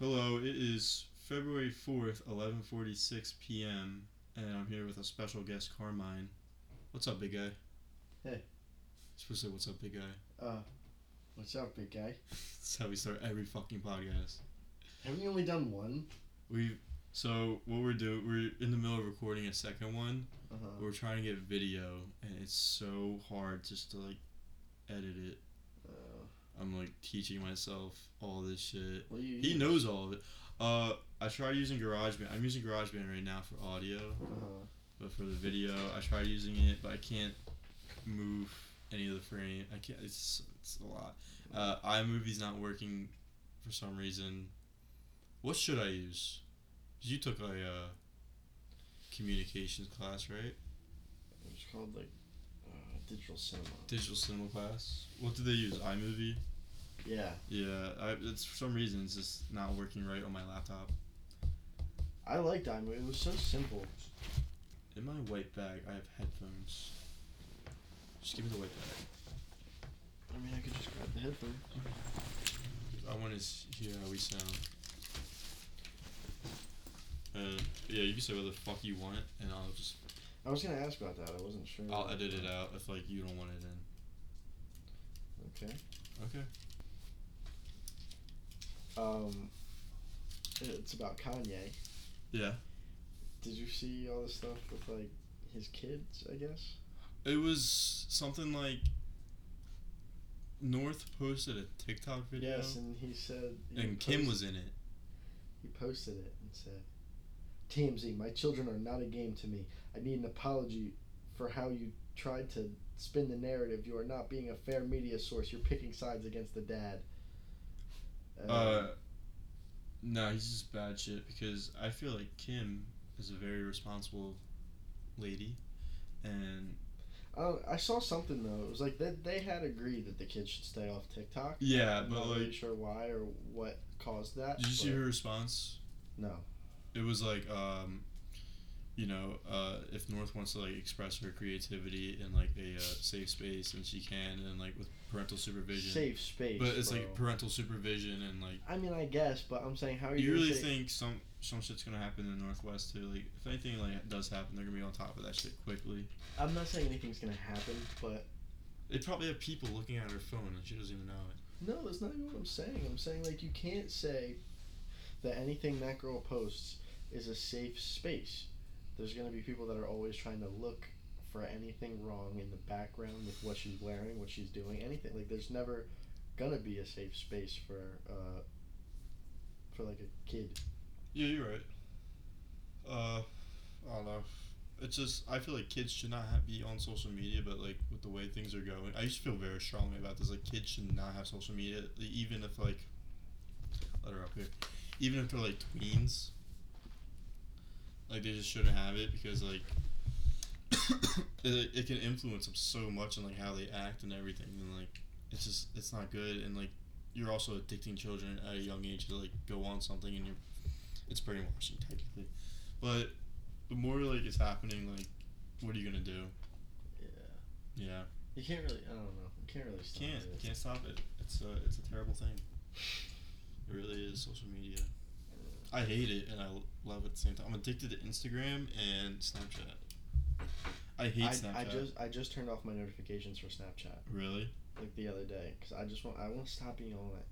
Hello, it is February 4th, 11:46 p.m., and I'm here with a special guest, Carmine. What's up, big guy? Hey. Supposed to say, "What's up, big guy?" Uh, what's up, big guy? That's how we start every fucking podcast. Haven't you only done one? We so what we're doing, we're in the middle of recording a second one. Uh huh. We're trying to get video, and it's so hard just to like edit it. I'm like teaching myself all this shit. what do you? He use? knows all of it. Uh, I tried using GarageBand. I'm using GarageBand right now for audio. Uh-huh. But for the video, I tried using it, but I can't move any of the frame. I can't. It's it's a lot. Uh, iMovie's not working for some reason. What should I use? You took a uh, communications class, right? It's called like uh, digital cinema. Digital cinema class. What did they use? iMovie. Yeah, Yeah, I, it's for some reason it's just not working right on my laptop. I liked iMovie. It was so simple. In my white bag, I have headphones. Just give me the white bag. I mean, I could just grab the headphone. I want to hear how we sound. Uh, yeah, you can say whatever the fuck you want, and I'll just I was gonna ask about that. I wasn't sure. I'll edit it out if like you don't want it in. Okay. Okay. Um, it's about Kanye. Yeah. Did you see all the stuff with like his kids? I guess. It was something like North posted a TikTok video, Yes, and he said. he and Kim was in it. He posted it and said, TMZ, my children are not a game to me. I need an apology for how you tried to spin the narrative. You are not being a fair media source. You're picking sides against the dad. Uh, no, he's just bad shit because I feel like Kim is a very responsible lady, and uh, I saw something though. It was like that they had agreed that the kids should stay off TikTok. yeah, I'm but not like, really sure why or what caused that. did you see her response? No. It was like, um, you know, uh, if North wants to like express her creativity in like a uh, safe space, and she can, and like with parental supervision. Safe space. But it's bro. like parental supervision and like. I mean, I guess, but I'm saying, how are you? You really think some some shit's gonna happen in the Northwest too? Like, if anything like does happen, they're gonna be on top of that shit quickly. I'm not saying anything's gonna happen, but They probably have people looking at her phone and she doesn't even know it. No, that's not even what I'm saying. I'm saying like you can't say that anything that girl posts is a safe space. There's gonna be people that are always trying to look for anything wrong in the background with what she's wearing, what she's doing, anything. Like there's never gonna be a safe space for uh for like a kid. Yeah, you're right. Uh, I don't know. It's just I feel like kids should not have, be on social media, but like with the way things are going, I used to feel very strongly about this. Like kids should not have social media, even if like, let her up here, even if they're like tweens. Like they just shouldn't have it because like, it, it can influence them so much and like how they act and everything, and like it's just it's not good and like you're also addicting children at a young age to like go on something and you're it's brainwashing technically. But the more like it's happening like what are you gonna do? Yeah. yeah. You can't really I don't know. You can't really stop can't. it. can't stop it. It's a it's a terrible thing. It really is social media i hate it and I love it at the same time. I'm addicted to instagram and snapchat. I hate I, snapchat. I just I just turned off my notifications for Snapchat. really? Like the other day because I just want I want to stop being on it.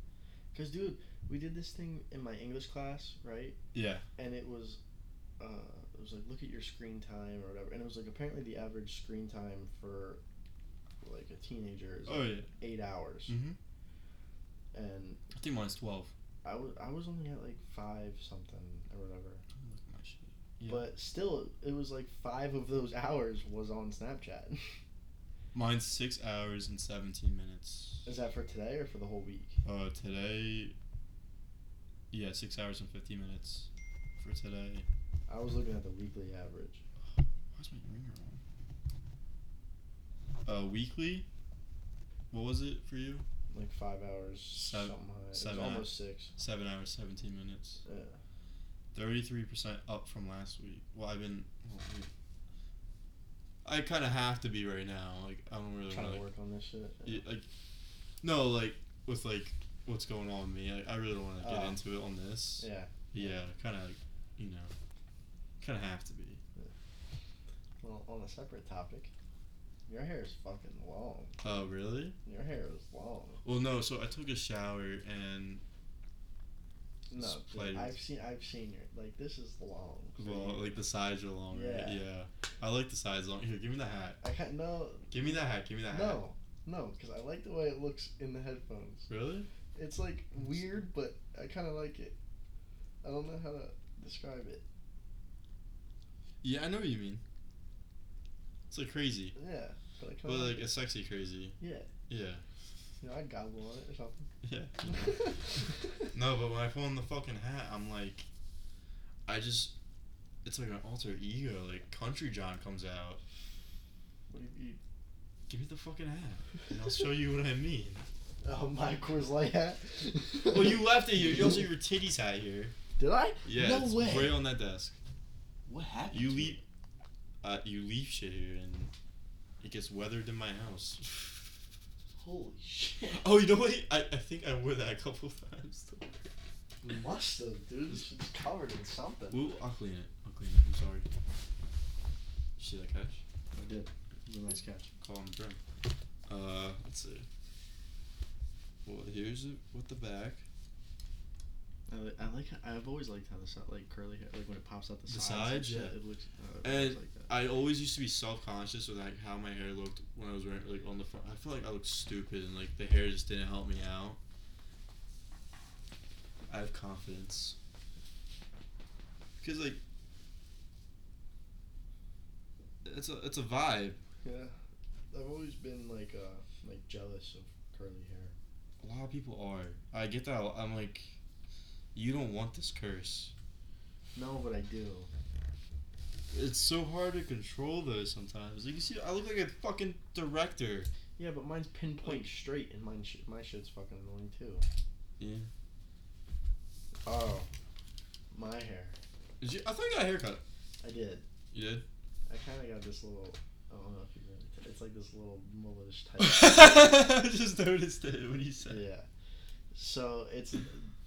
Cause dude, we did this thing in my English class, right? yeah. And it was, uh, it was like look at your screen time or whatever, and it was like apparently the average screen time for like a teenager is oh like yeah. eight hours, mm-hmm. And i think mine's 12 I was I was only at like five something or whatever. Look at my shit. Yeah. But still, it was like five of those hours was on Snapchat. mine's six hours and 17 minutes is that for today or for the whole week? Uh, today. Yeah, six hours and fifty minutes for today. I was looking at the weekly average. Why's my ringer on? Uh, weekly. What was it for you? Like five hours, Seven- seven it was hou- almost six. Seven hours, seventeen minutes. Yeah. Thirty-three percent up from last week. Well, I've been. Well, we- I kind of have to be right now. Like I don't really want to to. work on this shit. Yeah, like, no, like with like what's going on with me. I, I really don't want to get Oh. into it on this. Yeah. Yeah, kind of, you know, kind of have to be. Well, on a separate topic, your hair is fucking long. Oh, really? Your hair is long. Well, no. So I took a shower and No, dude, I've seen I've seen your like this is long. well, like the sides are long, right? Yeah. Yeah. I like the sides long. Here, give me the hat. I can't no Give me that hat. Give me that hat. no no because I like the way it looks in the headphones. Really? It's like weird, but I kind of like it. I don't know how to describe it. Yeah, I know what you mean. It's like crazy, Yeah, but kind but like a sexy crazy. yeah. Yeah. You know, I gobble on it or something. Yeah. No, but when I put on the fucking hat, I'm like, I just, it's like an alter ego. Like Country John comes out. What do you eat? Give me the fucking hat, and I'll show you what I mean. Oh, my Coors Light hat. Well, you left it here. You also have your titties hat here. Did I? Yeah, No way. right on that desk. What happened? You leave? Uh, you leave shit here, and it gets weathered in my house. Holy shit. Oh, you know what? I, I think I wore that a couple times. You must have, dude. It's covered in something. Ooh, I'll clean it. I'll clean it. I'm sorry. You see that catch? I did. It was a nice catch. Call him Brim. Uh, let's see. Well, here's it with the back. I, li- I like. how- I've always liked how the side, like curly hair, like when it pops out the, The sides. sides, shit, yeah. It looks. Uh, I always And like. I always used to be self-conscious with like how my hair looked when I was wearing like on the front. I feel like I looked stupid and like the hair just didn't help me out. I have confidence. Cause like, it's a it's a vibe. Yeah, I've always been like uh like jealous of curly hair. A lot of people are. I get that. I'm like, you don't want this curse. No, but I do. It's so hard to control though sometimes. Like you see, I look like a fucking director. Yeah, but mine's pinpoint Like- straight, and mine sh- my shit's fucking annoying too. Yeah. Oh, my hair. Did you? I thought you got a haircut. I did. You did. I kind of got this little. I don't know if you really. T- it's like this little mulletish type. I just noticed it when you said. yeah. So it's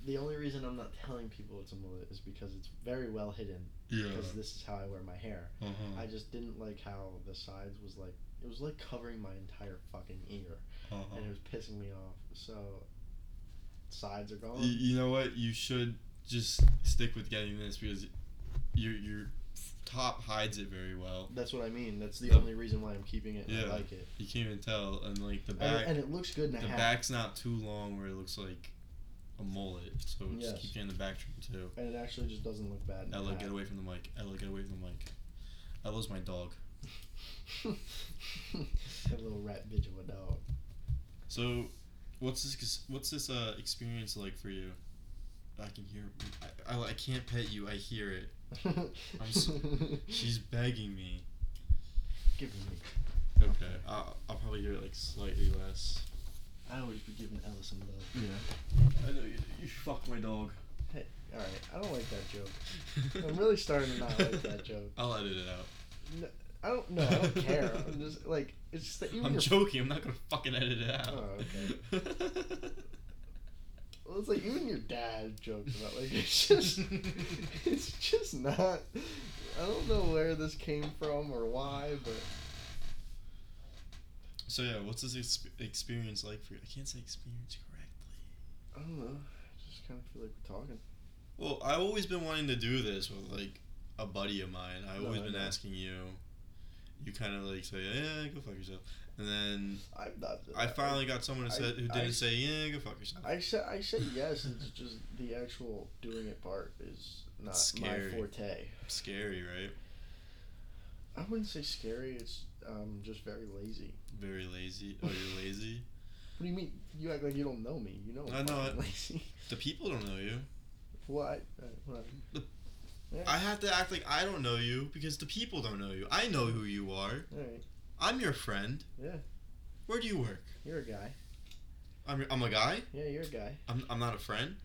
the only reason I'm not telling people it's a mullet is because it's very well hidden. Yeah. Because this is how I wear my hair. Uh-huh. I just didn't like how the sides was like. It was like covering my entire fucking ear, uh-huh. and it was pissing me off. So sides are gone. You, you know what? You should just stick with getting this because your your top hides it very well. That's what I mean. That's the The- only reason why I'm keeping it. Yeah. I like it. You can't even tell, and like the back, it- and it looks good in the hat. back's not too long where it looks like a mullet. So it just Yes. keep in the back trim too. And it actually just doesn't look bad. In Ella, get away from the mic. Ella, get away from the mic. Ella's my dog. a little rat bitch of a dog. So, what's this? What's this uh, experience like for you? I can hear. I, I, I can't pet you. I hear it. s- She's begging me. Give me. Okay, I'll, I'll probably hear it like slightly less. I always be giving Ella some love. Yeah. I know you. You fuck my dog. Hey, all right. I don't like that joke. I'm really starting to not like that joke. I'll edit it out. No, I don't. No, I don't care. I'm just like it's just that you. and I'm your- joking. I'm not gonna fucking edit it out. Oh, okay. Well, it's like even your dad jokes about like it's just it's just not. I don't know where this came from or why, but so yeah, what's this exp- experience like for you? I can't say experience correctly. I don't know. I just kind of feel like we're talking. Well, I've always been wanting to do this with like a buddy of mine. I've No, always I been know. asking you. You kind of like say, "Yeah, go fuck yourself," and then I'm not. I finally got someone who I- said who didn't say, "Yeah, go fuck yourself." I said I said yes, it's just the actual doing it part is not Scary. my forte. Scary, right? I wouldn't say scary. It's um just very lazy. Very lazy. Oh, you're lazy. What do you mean? You act like you don't know me. You know I'm I know it. lazy. The people don't know you. What? Uh, whatever. Yeah. I have to act like I don't know you because the people don't know you. I know who you are. All right. I'm your friend. Yeah. Where do you work? You're a guy. I'm, I'm a guy. Yeah, you're a guy. I'm, I'm not a friend.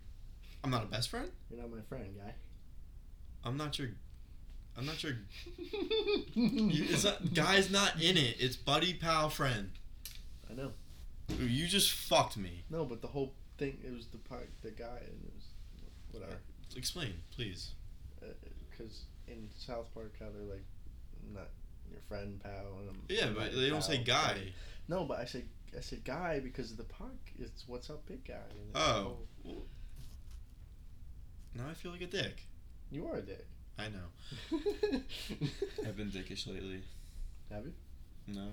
I'm not a best friend. You're not my friend, guy. I'm not your. I'm not sure. You, it's not. Guy's not in it. It's buddy, pal, friend. I know. Ooh, You just fucked me. No, but the whole thing. It was the part, the guy, and it was whatever. Explain, please. Uh, because in South Park, how they're like, not your friend, pal. And I'm, Yeah, but they don't say guy. friend. No, but I said I said guy because of the park. It's what's up, big guy. Oh. Well, now I feel like a dick. you are a dick. I know. I've been dickish lately. Have you? No,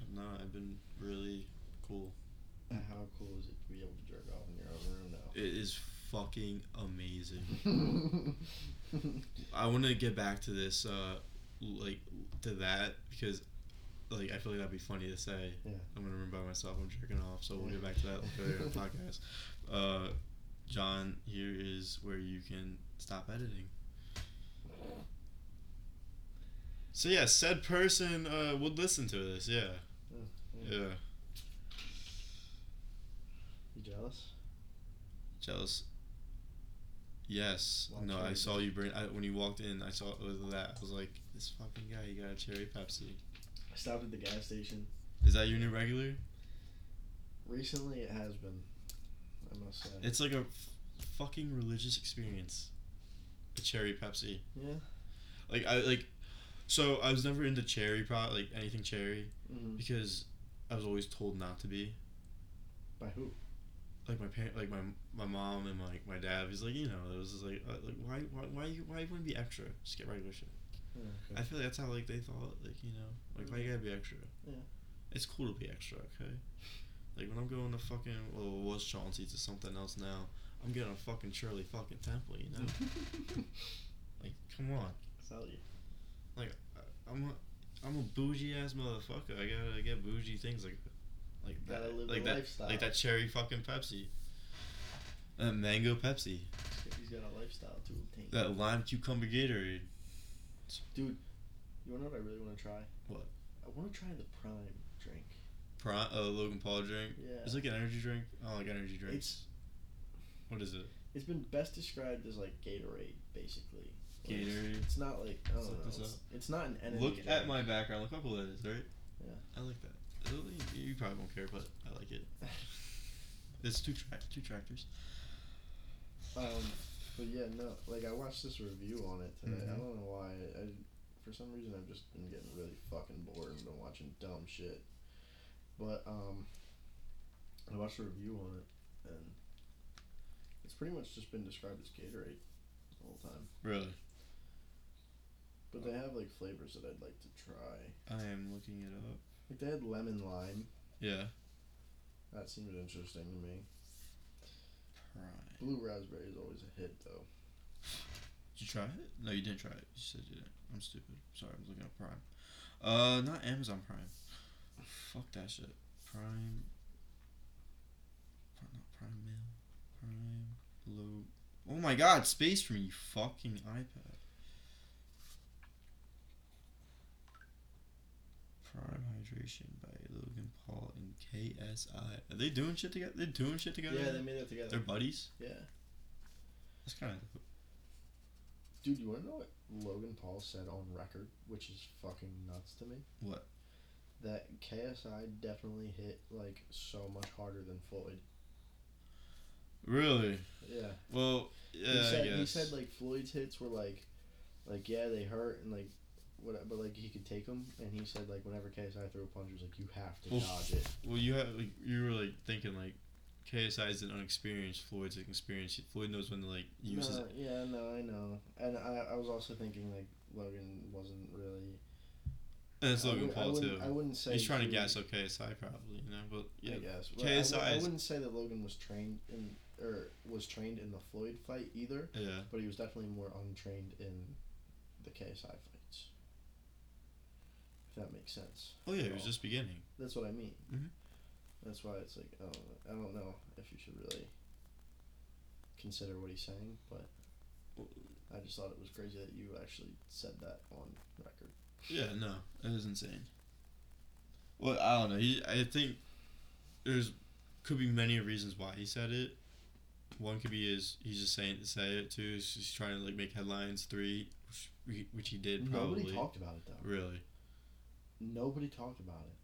I've not. I've been really cool. Uh, How cool is it to be able to jerk off in your own room now? It is fucking amazing. I want to get back to this, uh, like to that because, like, I feel like that'd be funny to say. Yeah. I'm gonna remember by myself. I'm jerking off, so we'll get back to that later in the podcast. Uh, John, here is where you can stop editing. So yeah, said person uh, would listen to this. Yeah, yeah. yeah. You jealous? Jealous. Yes. No, I saw you bring. I, when you walked in, I saw it was that. I was like, this fucking guy. You got a cherry Pepsi. I stopped at the gas station. Is that your new regular? Recently, it has been. I must say. It's like a f- fucking religious experience. A cherry Pepsi. yeah. Like I like, so I was never into cherry pro like anything cherry Mm. because I was always told not to be. By who? Like my parent, like my my mom and like my dad. He's like, you know, it was just like, uh, like why why why you why you want to be extra? Just get regular shit. Yeah, okay. I feel like that's how like they thought, like you know, like why you gotta be extra? Yeah. It's cool to be extra, okay? Like when I'm going to fucking well, it was Chauncey to something else now. I'm getting a fucking Shirley fucking Temple, you know? like, come on. Sell you. Like, I- I'm a, I'm a bougie ass motherfucker. I gotta get bougie things like, like Gotta that, live like that, lifestyle. like that cherry fucking Pepsi. That mango Pepsi. He's got a lifestyle to obtain. That lime cucumber Gatorade. Dude, you wanna know what I really wanna try? What? I wanna try the Prime drink. Prime, uh, Logan Paul drink. Yeah. It's like an energy drink. I don't like energy drinks. It's what is it? it's been best described as like Gatorade, basically. Like, Gatorade. It's not like I don't know. It's, it's not an energy. Look at my background. Look how cool that is, right? Yeah. I like that. You, probably won't care, but I like it. It's two track, two tractors. Um, but yeah, no. Like I watched this review on it today. I Mhm. don't know why. I, for some reason I've just been getting really fucking bored and been watching dumb shit. But um, I watched a review on it and pretty much just been described as Gatorade the whole time. Really? But they have like flavors that I'd like to try. I am looking it up. Like they had lemon lime. Yeah. That seemed interesting to me. Prime. Blue raspberry is always a hit though. Did you try it? No, you didn't try it. You said you didn't. I'm stupid. Sorry, I was looking up Prime. Uh, not Amazon Prime. Fuck that shit. Prime. Pri- Not Prime Mail. Prime. Low. Oh my God! Space for me, you fucking iPad. Prime Hydration by Logan Paul and KSI. Are they doing shit together? They're doing shit together. Yeah, they made that together. They're buddies. yeah. That's kind of. Dude, you wanna know what Logan Paul said on record, which is fucking nuts to me? What? That KSI definitely hit like so much harder than Floyd. Really? Yeah. Well, yeah, he said he said like Floyd's hits were like, like yeah they hurt and like, what but like he could take them and he said like whenever KSI threw a punch he was like you have to Well, dodge it. Well, you have like, you were like thinking like KSI is an unexperienced. Floyd's an experienced. Floyd knows when to like use his. No, yeah, no, I know, and I I was also thinking like Logan wasn't really. And it's Logan wouldn't- I Paul too. I wouldn't say He's trying to gas up KSI probably, you know. But yeah, I guess. I, KSI I wouldn't say that Logan was trained in or was trained in the Floyd fight either, yeah. but he was definitely more untrained in the KSI fights. If that makes sense. Oh yeah, it was just beginning. That's what I mean. Mhm. That's why it's like I don't know, I don't know if you should really consider what he's saying, but I just thought it was crazy that you actually said that on record. Yeah, no, it was insane. Well, I don't know. He, I think there's could be many reasons why he said it. One could be is he's just saying to say it. too. is he's trying to like make headlines. Three, which, which he did probably. Nobody talked about it though. Really. Nobody talked about it.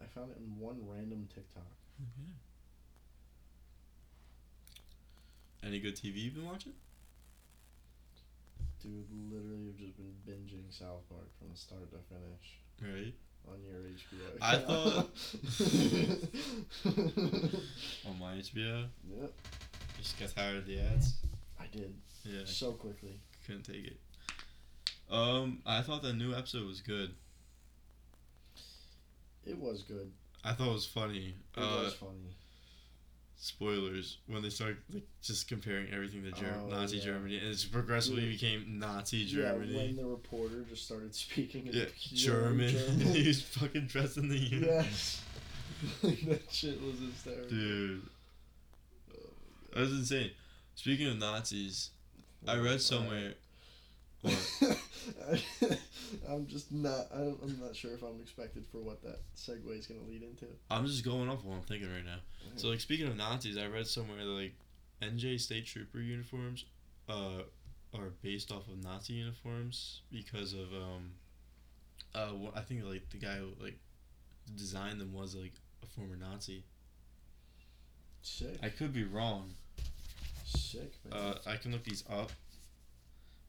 I found it in one random TikTok. Okay. Any good TV you've been watching? Dude, literally, I've just been binging South Park from start to finish. Right on your HBO. I account. On my HBO. yep, Just got tired of the ads. I did Yeah, so quickly. couldn't take it. Um, I thought the new episode was good. It was good. I thought it was funny. It uh, was funny. Spoilers when they start like just comparing everything to Ger- Oh, Nazi yeah. Germany, and it's progressively Yeah. became Nazi Germany. Yeah, when the reporter just started speaking in Yeah, German. German. He's fucking dressed in the uniform. yes. like, that shit was hysterical. Dude, that was insane. Speaking of Nazis, I read somewhere. What? I'm just not. I don't, I'm not sure if I'm expected for what that segue is going to lead into. I'm just going off what I'm thinking right now. So like speaking of Nazis, I read somewhere that like NJ state trooper uniforms uh are based off of Nazi uniforms because of um uh wha- I think like the guy who like designed them was like a former Nazi. sick, I could be wrong. sick, man. Uh I can look these up.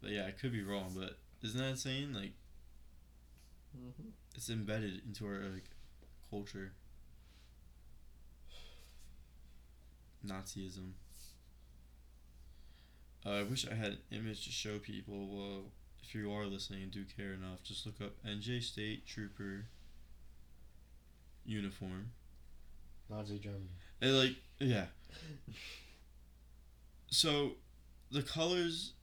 But yeah, I could be wrong, but isn't that insane? Like hmm it's embedded into our like culture. Nazism. Uh, I wish I had an image to show people. Well, if you are listening and do care enough, just look up NJ State Trooper uniform. Nazi Germany. And like, yeah. So, the colors.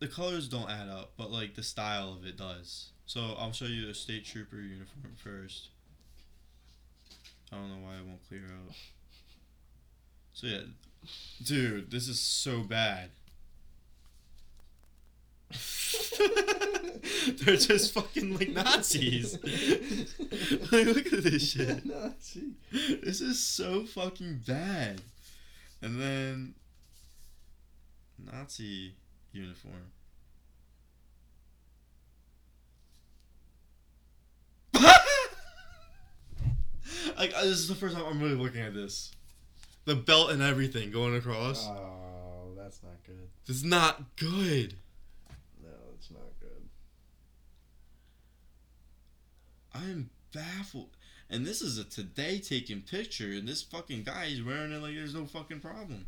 The colors don't add up, but like the style of it does. So I'll show you the state trooper uniform first. I don't know why it won't clear out. So yeah, dude, this is so bad. They're just fucking like Nazis. like, look at this shit. Nazi. This is so fucking bad. And then Nazi uniform. like this is the first time I'm really looking at this. The belt and everything going across. Oh, that's not good. This is not good. No, it's not good. I am baffled. And this is a today taken picture, and this fucking guy is wearing it like there's no fucking problem.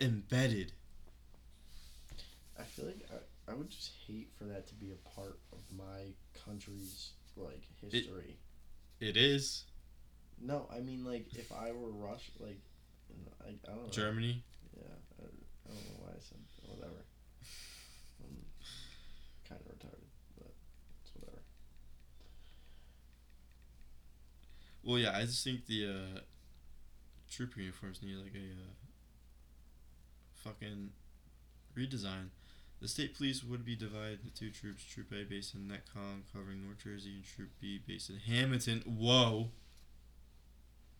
Embedded. I feel like I, I would just hate for that to be a part of my country's like history. It is. no, I mean like if I were Rush, like I, I don't know. Germany. Yeah, I, I don't know why I said whatever. I'm kind of retarded, but it's whatever. Well, yeah, I just think the uh, trooper uniforms need like a uh, fucking redesign. The state police would be divided into two troops: Troop A based in Netcong, covering North Jersey, and Troop B based in Hammonton. Whoa!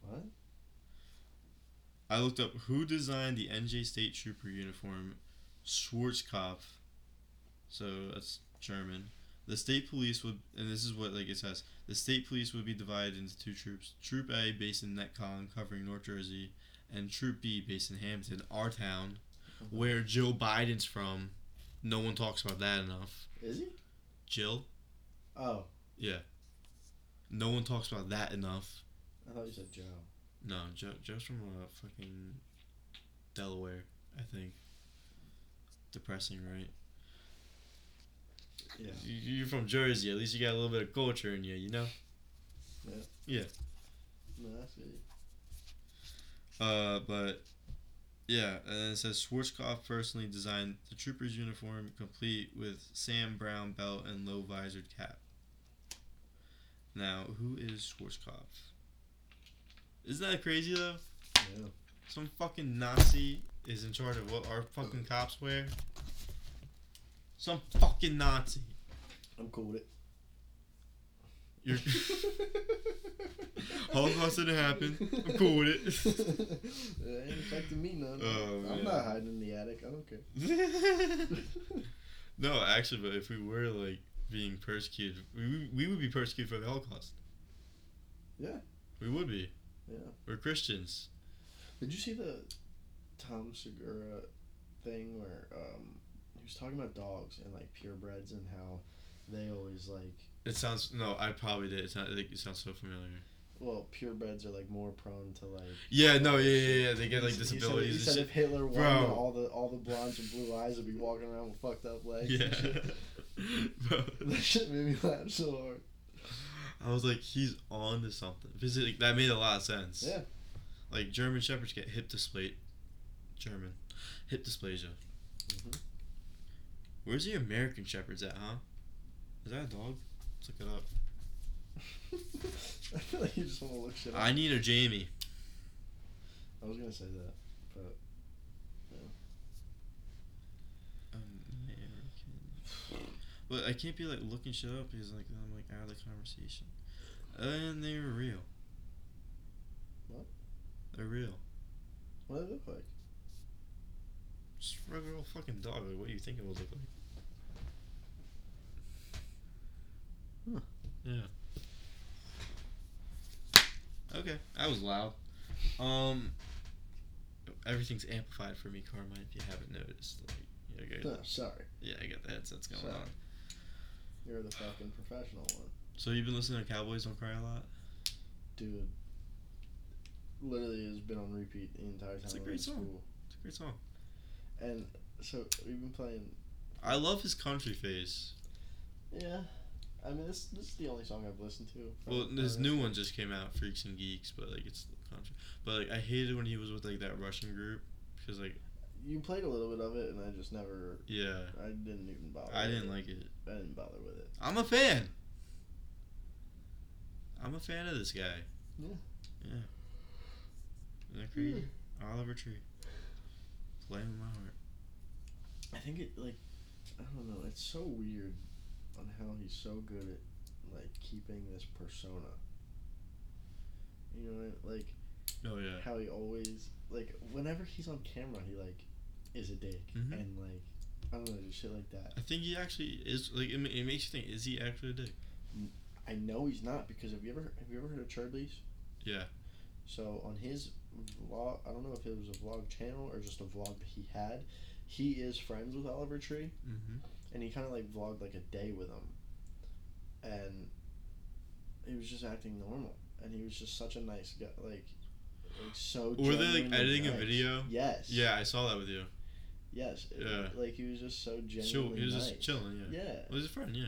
What? I looked up who designed the NJ State Trooper uniform. Schwarzkopf. So that's German. The state police would, and this is what like it says. The state police would be divided into two troops: Troop A based in Netcong, covering North Jersey, and Troop B based in Hammonton, our town, where Joe Biden's from. No one talks about that enough. Is he? Jill, Oh, Yeah. no one talks about that enough. I thought you said Joe. No, Joe, Joe's from uh, fucking Delaware, I think. Depressing, right? Yeah. You- You're from Jersey. At least you got a little bit of culture in you, you know. Yeah. Yeah. No, that's it. Uh, but yeah, and then it says Schwarzkopf personally designed the trooper's uniform, complete with Sam Browne belt and low visored cap. Now, who is Schwarzkopf? Isn't that crazy though? Yeah. Some fucking Nazi is in charge of what our fucking cops wear. Some fucking Nazi. I'm cool with it. You're Holocaust didn't happen. I'm cool with it. it ain't affecting me none. Oh, I'm man. not hiding in the attic. I don't care. no, actually, but if we were like being persecuted, we, we would be persecuted for the Holocaust. Yeah. We would be. Yeah. We're Christians. Did you see the Tom Segura thing where um, he was talking about dogs and like purebreds and how they always like It sounds no. I probably did. It's not. Like, it sounds so familiar. well purebreds are like more prone to like Yeah. No. Yeah. Yeah. Yeah. They get like He said- disabilities He and said, if Hitler won, Bro. all the all the blondes with blue eyes would be walking around with fucked up legs. Yeah. Bro, that shit made me laugh so hard. I was like, he's on to something. Because like, that made a lot of sense. Yeah. Like German shepherds get hip dysplasia. German, hip dysplasia. Mhm. Where's the American shepherds at, huh? Is that a dog? Let's look it up. I feel like you just want to look shit up. I need a Jamie. I was gonna say that, but um, American. But I can't be like looking shit up because like then I'm like out of the conversation. And they're real. What? They're real. what do they look like? Just regular old fucking dog. Like, what do you think it would look like? Huh. Yeah. Okay, that was loud. Um, everything's amplified for me, Carmine. If you haven't noticed, like, yeah, I got, Oh, sorry, yeah, I got the headsets going Sorry. on. you're the fucking professional one, So you've been listening to Cowboys Don't Cry a lot. dude. Literally has been on repeat the entire time. It's a great song. School. It's a great song. And so we've been playing. I love his country face. Yeah, I mean this this is the only song I've listened to. Well, this new one just came out, Freaks and Geeks, but like it's. But like I hated when he was with like that Russian group because like You played a little bit of it, and I just never. yeah, I didn't even bother. I didn't it. like it. I didn't bother with it. I'm a fan. I'm a fan of this guy. Yeah. Yeah. Isn't that crazy? Hmm. Oliver Tree. Flame in my heart. I think it like I don't know. It's so weird on how he's so good at like keeping this persona. You know, like Oh yeah. how he always like whenever he's on camera, he like is a dick Mhm. and like I don't know, just shit like that. I think he actually is like it, it makes you think is he actually a dick? I know he's not because have you ever have you ever heard of Charlie's? Yeah. So on his vlog, I don't know if it was a vlog channel or just a vlog that he had. He is friends with Oliver Tree. Mm-hmm. And he kind of like vlogged like a day with him and he was just acting normal and he was just such a nice guy like like so Were they like editing a video? yes Yeah, I saw that with you. yes It- Yeah. like he was just so Chill. genuinely He was nice just chilling. Yeah. yeah Well, he's a friend. Yeah.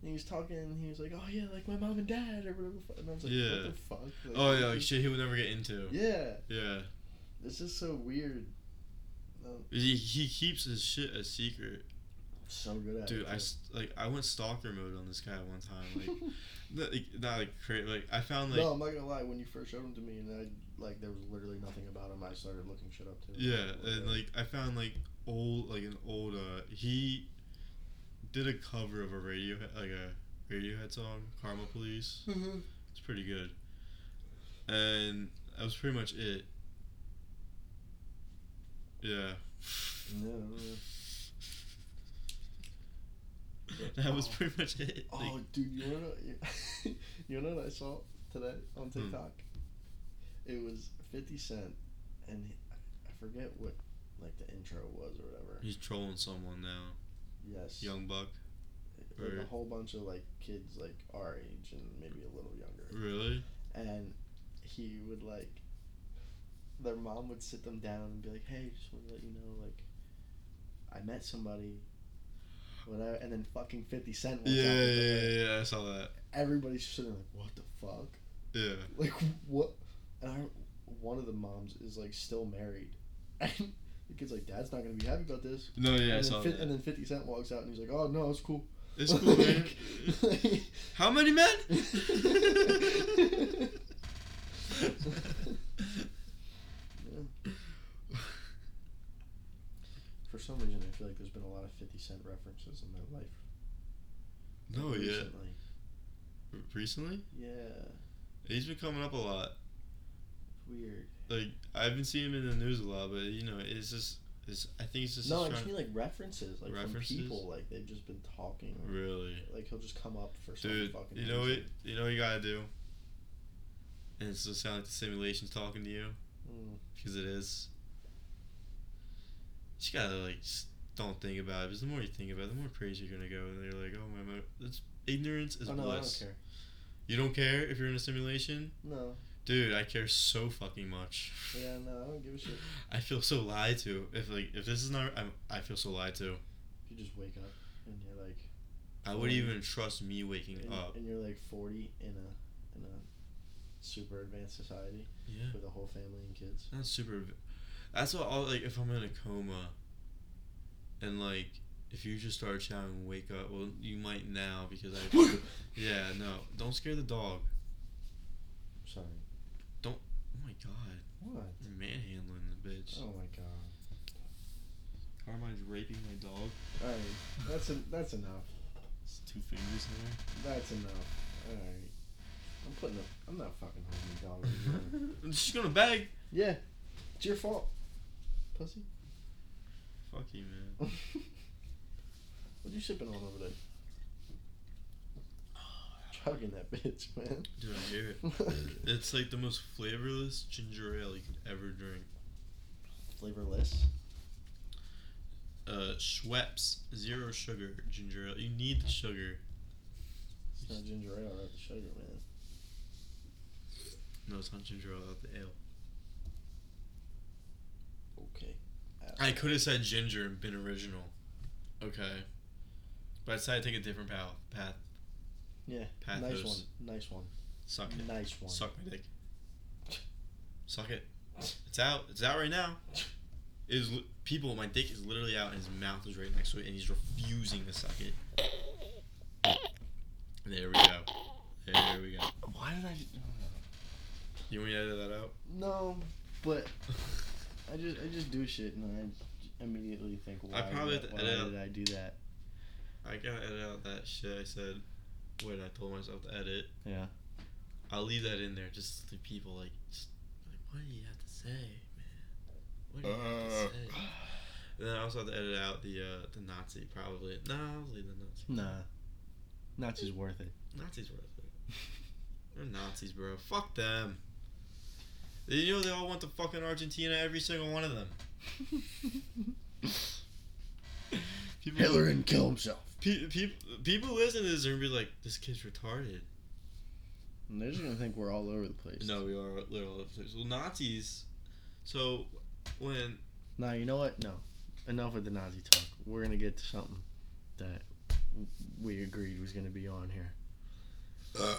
and he was talking and he was like oh yeah like my mom and dad or whatever and I was like Yeah. what the fuck like, Oh yeah, like shit he would never get into. yeah Yeah. it's just so weird Um, He, he keeps his shit a secret. So good at Dude, it I too. like I went stalker mode on this guy one time. Like, not like, not like cra- like I found like no, I'm not gonna lie. When you first showed him to me, and I like there was literally nothing about him, I started looking shit up too. yeah, and like I found like old like an old uh he did a cover of a radio like a Radiohead song, Karma Police. Mhm. It's pretty good. And that was pretty much it. Yeah. No, that was Oh. pretty much it. Oh, dude, you wanna know? You know what I saw today on Hmm. TikTok? It was Fifty Cent, and he, I forget what like the intro was or whatever. he's trolling someone now. Yes, Young Buck. like a whole bunch of like kids like our age and maybe a little younger. Really? and he would like their mom would sit them down and be like, "Hey, just want to let you know, like, I met somebody." Whatever, and then fucking Fifty Cent. walks Yeah, out yeah, yeah, yeah, I saw that. Everybody's just sitting there like, "What the fuck?" Yeah. Like what? And I, one of the moms is like still married, and the kid's like, "Dad's not gonna be happy about this." No, yeah, I and, saw then Fi- that. and then Fifty Cent walks out and he's like, "Oh no, it's cool." It's cool, man. Like- How many men? Yeah. For some reason, I feel like there's been a lot of 50 Cent references in my life. no, yeah. recently. Recently, Yeah. he's been coming up a lot. Weird. Like I've been seeing him in the news a lot, but you know, it's just, it's. I think it's just. No, I just mean like references, like References? from people, like they've just been talking. really, Like he'll just come up for some dude. fucking. You know what? You know what you gotta do. and it's just sound like the simulation's talking to you Mm. because it is. You just gotta like just don't think about it. Because the more you think about it, the more crazy you're gonna go. And they're like, oh my, my it's ignorance is Oh no, I don't bliss. care. You don't care if you're in a simulation, No. dude. I care so fucking much. Yeah, no, I don't give a shit. I feel so lied to. If like if this is not, I'm, I feel so lied to. You just wake up and you're like, I wouldn't even trust me waking and, up. and you're like 40 in a in a super advanced society Yeah, with a whole family and kids. that's super. That's what I'll like if I'm in a coma. And like, if you just start shouting "wake up," well, you might now because I. yeah, no, don't scare the dog. Sorry. Don't oh my god, What? you're manhandling the bitch. Oh my god. Carmine's raping my dog. All right, that's en- that's enough. It's two fingers in there. That's enough. All right. I'm putting up. I'm not fucking holding the dog. anymore. She's gonna beg. yeah, it's your fault, pussy. Fuck you, man. what you sipping on over there? Chugging that bitch, man. Dude, I hear it. It's like the most flavorless ginger ale you could ever drink. Flavorless. Uh, Schweppes zero sugar ginger ale. You need the sugar. It's not ginger ale, right? The sugar, man. No, it's not ginger ale. Without the ale. Okay. I could have said ginger and been original. Okay. But I decided to take a different path. Path. Yeah. Pathos. Nice one. Nice one. Suck it. Nice one. Suck my dick. Suck it. It's out. It's out right now. It is li- people. My dick is literally out, and his mouth is right next to it, and he's refusing to suck it. There we go. There we go. Why did I? You want me to edit that out? No, but I just I just do shit and I immediately think why, I probably did, have why out- did I do that? I gotta edit out that shit I said. When I told myself to edit. Yeah. I'll leave that in there just to people like, just, like what do you have to say, man? What do you have to say? And then I also have to edit out the uh, the Nazi probably. No, I'll leave the Nazi. Nah. Nazi's worth it. Nazis worth it. They're Nazis, bro. Fuck them. You know they all went to fucking Argentina, every single one of them. People, Hitler didn't kill himself. Pe- pe- people listen to this and be like, "This kid's retarded." And they're just gonna think we're all over the place. No, we are literal. Well, Nazis. So when Nah, you know what? No. Enough with the Nazi talk. We're gonna get to something that we agreed was gonna be on here. uh,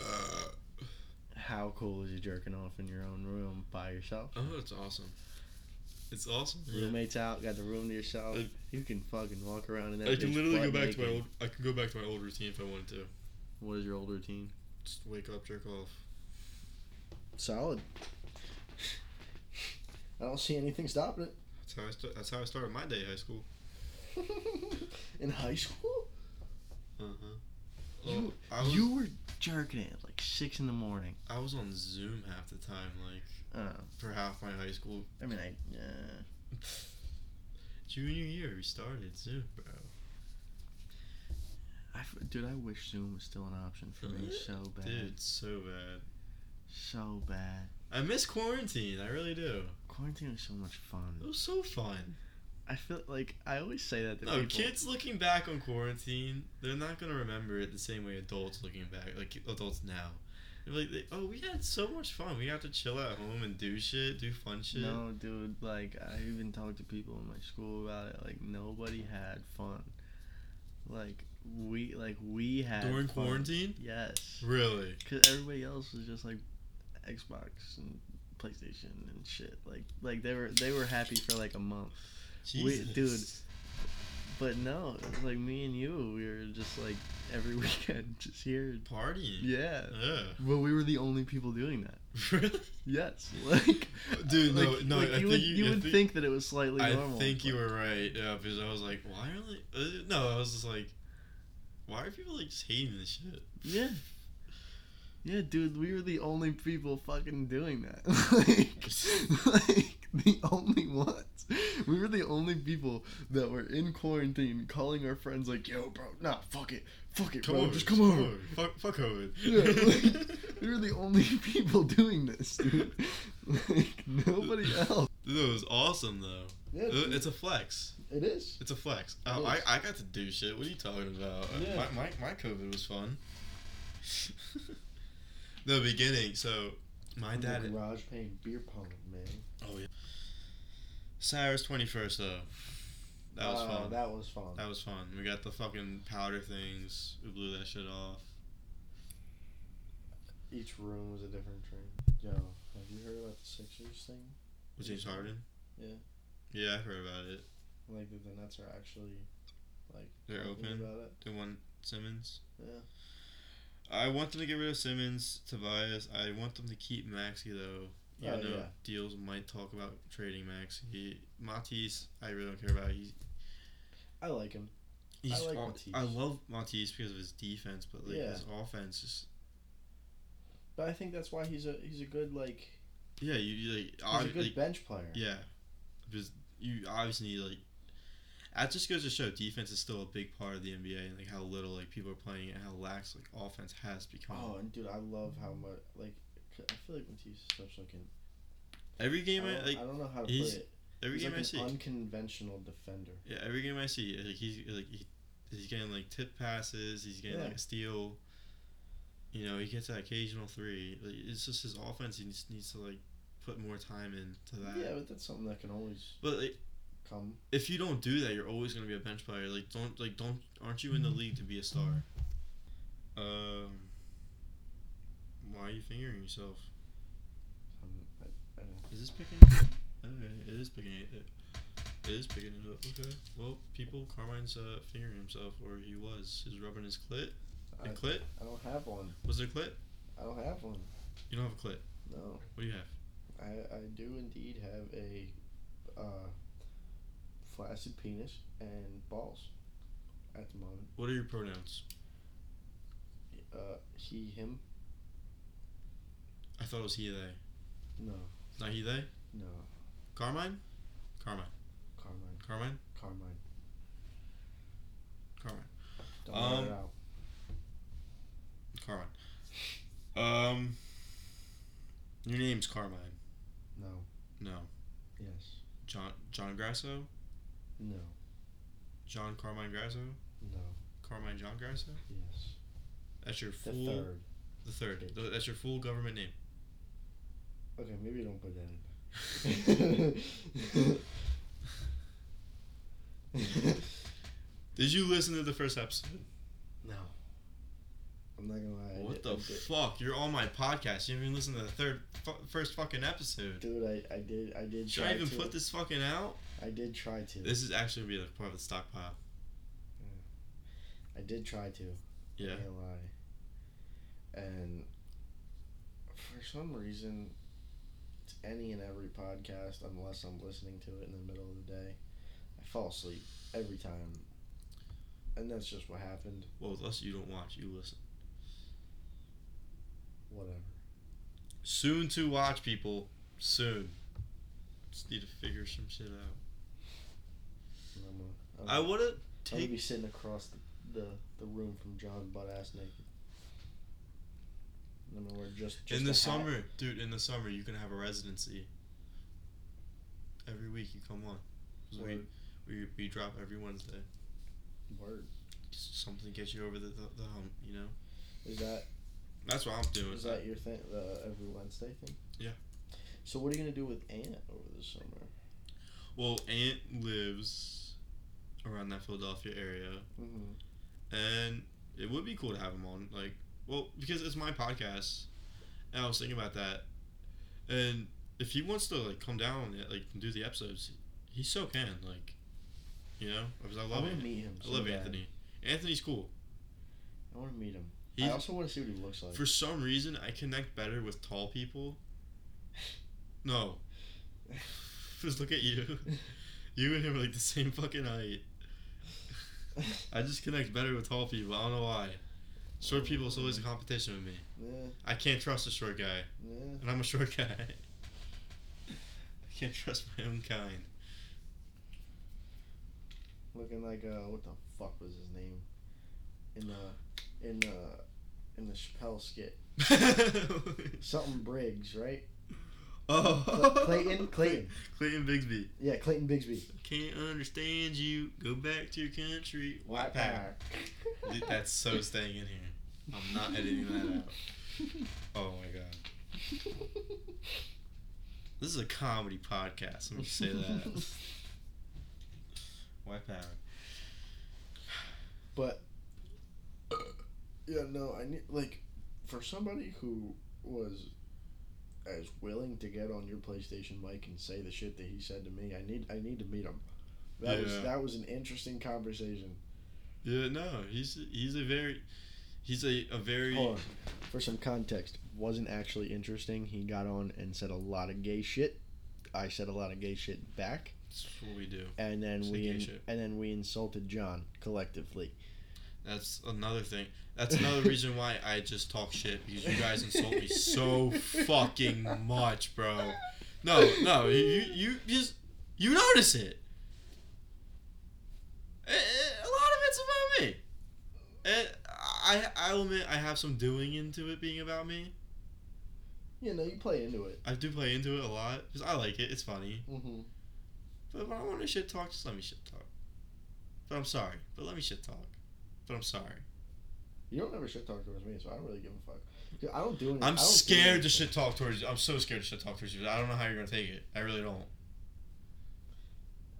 How cool is you jerking off in your own room by yourself? oh, it's awesome. It's awesome. Yeah. Roommates out, got the room to yourself. I- you can fucking walk around in that. I can literally go back to my old. I can go back to my old routine if I wanted to. What is your old routine? Just wake up, jerk off. Solid. I don't see anything stopping it. That's how I. St- that's how I started my day, high school. In high school, Uh huh. You- I was, you were jerking it at like six in the morning. I was on Zoom half the time, like Uh, for half my high school. I mean, I. Uh, Junior year, we started Zoom, bro. I, dude, I wish Zoom was still an option for me so bad, Dude, so bad. so bad. I miss quarantine. I really do. Quarantine was so much fun. It was so fun. I feel like I always say that to No, people. kids looking back on quarantine, they're not gonna remember it the same way adults looking back, like adults now. They're like, they, oh, we had so much fun. We got to chill at home and do shit, do fun shit. No, dude. Like I even talked to people in my school about it. Like nobody had fun. Like we, like we had During fun. quarantine? Yes. Really? Because everybody else was just like Xbox and PlayStation and shit. Like like they were they were happy for like a month. We- dude. But no, it like me and you. We were just like every weekend just here. Partying. Yeah. Yeah. Well, we were the only people doing that. Really? Yes. Like. Dude, no, like- no, like I you think would, you- you would think- think that it was slightly normal. I normal. think you were right. Yeah, because I was like, why are they? Uh, no, I was just like, why are people like just hating this shit? Yeah. Yeah, dude, we were the only people fucking doing that. like, like the only ones. We were the only people that were in quarantine calling our friends like, "Yo, bro, nah, fuck it, fuck it, Come bro, over, just come over." Fuck, fuck COVID. Yeah, like, we were the only people doing this, dude. Like nobody else. Dude, it was awesome though. Yeah, dude, It's a flex. it is. It's a flex. It Oh, I. I got to do shit. What are you talking about? Uh, Yeah. My, my, my COVID was fun. the beginning, so my In the garage playing beer pong, man. Oh yeah. Cyrus twenty first though. That was Oh, fun. That, was fun. That was fun. We got the fucking powder things. We blew that shit off. Each room was a different drink. Yo, have you heard about the Sixers thing? With James Harden. Yeah. Yeah, I heard about it. Like that the Nets are actually like They're open. about it. They want Simmons. Yeah. I want them to get rid of Simmons, Tobias. I want them to keep Maxey though. Even Oh, though yeah. deals might talk about trading Maxey. Matisse, I really don't care about. He's I like him. he's like all- Matisse. I love Matisse because of his defense, but like Yeah. his offense is But I think that's why he's a he's a good like yeah. You, you like, he's a good like bench player. yeah, because you obviously need like. That just goes to show defense is still a big part of the NBA and like how little like people are playing it, and how lax like offense has become. Oh, and dude, I love how much like I feel like Matisse is such like an every game I I, like I don't know how to play it. every He's game like I an see. unconventional defender. Yeah, every game I see, like he's like he, he's getting like tip passes. He's getting Yeah. like a steal. You know, he gets that occasional three. Like, it's just his offense. He just needs to like put more time into that. Yeah, but that's something that can always But like, come. if you don't do that, you're always gonna be a bench player. Like, don't like don't aren't you in the league to be a star? Um, why are you fingering yourself? Um, I, I don't- Is this picking? Okay, it is picking it. It it is picking it up. Okay. Well, people, Carmine's uh, fingering himself, or he was. He's rubbing his clit. I, A clit? I don't have one. Was there a clit? I don't have one. You don't have a clit. No, What do you have? I I do indeed have a uh, flaccid penis and balls at the moment. What are your pronouns? Uh, he, him. I thought it was he, they. No, Not he, they? no. Carmine? Carmine. Carmine. Carmine? Carmine. Carmine. Don't Um, it out. Carmine. Um. Your name's Carmine. No. No. Yes. John John Grasso? No. John Carmine Grasso? No. Carmine John Grasso? Yes. That's your full. The third. The third. Th- That's your full government name. Okay, maybe don't put that in. Did you listen to the first episode? no. I'm not gonna lie. What the fuck? You're on my podcast. You haven't even listened to the third, fu- first fucking episode. Dude, I, I did I did Should try I even to. put this fucking out? I did try to. This is actually gonna be like part of the stockpile. I did try to. Yeah. I lie. And for some reason, it's any and every podcast, unless I'm listening to it in the middle of the day, I fall asleep every time. And that's just what happened. Well, with us, you don't watch, you listen. Whatever. Soon to watch, people. Soon. Just need to figure some shit out. And I'm gonna, I'm I would have gonna be sitting across the, the, the room from John butt ass naked. I'm gonna wear just, just In the hat. summer, dude, in the summer, you can have a residency. Every week you come on. We, we, we drop every Wednesday. Word. Just something gets you over the, the, the hump, you know? Is that That's what I'm doing. Is that your thing, the every Wednesday thing? Yeah. So what are you gonna do with Ant over the summer? Well, Aunt lives around that Philadelphia area, Mm-hmm. and it would be cool to have him on. Like, well, because it's my podcast, and I was thinking about that, and if he wants to like come down and like do the episodes, he so can. Like, you know, because I I love to meet him. I so love bad. Anthony. Anthony's cool. I want to meet him. He's, I also want to see what he looks like. for some reason, I connect better with tall people. No. Just look at you. You and him are like the same fucking height. I just connect better with tall people. I don't know why. Short people is always a competition with me. Yeah, I can't trust a short guy, yeah. and I'm a short guy. I can't trust my own kind. Looking like uh, what the fuck was his name? In the in the in the Chappelle skit, something Briggs, right? Oh, Clayton? Clayton. Clayton Bigsby. Yeah, Clayton Bigsby. Can't understand you. Go back to your country. White power. Dude, That's so staying in here. I'm not editing that out. Oh my god. This is a comedy podcast. Let me just say that. White power. But uh, yeah, no, I need like for somebody who was as willing to get on your PlayStation mic and say the shit that he said to me. I need I need to meet him. That was that was an interesting conversation. Yeah, no, he's he's a very he's a, a very. For some context, wasn't actually interesting. He got on and said a lot of gay shit. I said a lot of gay shit back, that's what we do. and then Say we in- and then we insulted John collectively. That's another thing. That's another reason why I just talk shit because you guys insult me so fucking much, bro. No, no, you you, just you notice it. A lot of it's about me. And I I admit I have some doing into it being about me. Yeah, no, you play into it. I do play into it a lot because I like it. It's funny. Mm-hmm. But if I want to shit talk, just let me shit talk. But I'm sorry. But let me shit talk. But I'm sorry. You don't ever shit talk towards me, so I don't really give a fuck. I don't do anything. I'm don't do scared to shit talk towards you. I'm so scared to shit talk towards you. I don't know how you're gonna take it. I really don't.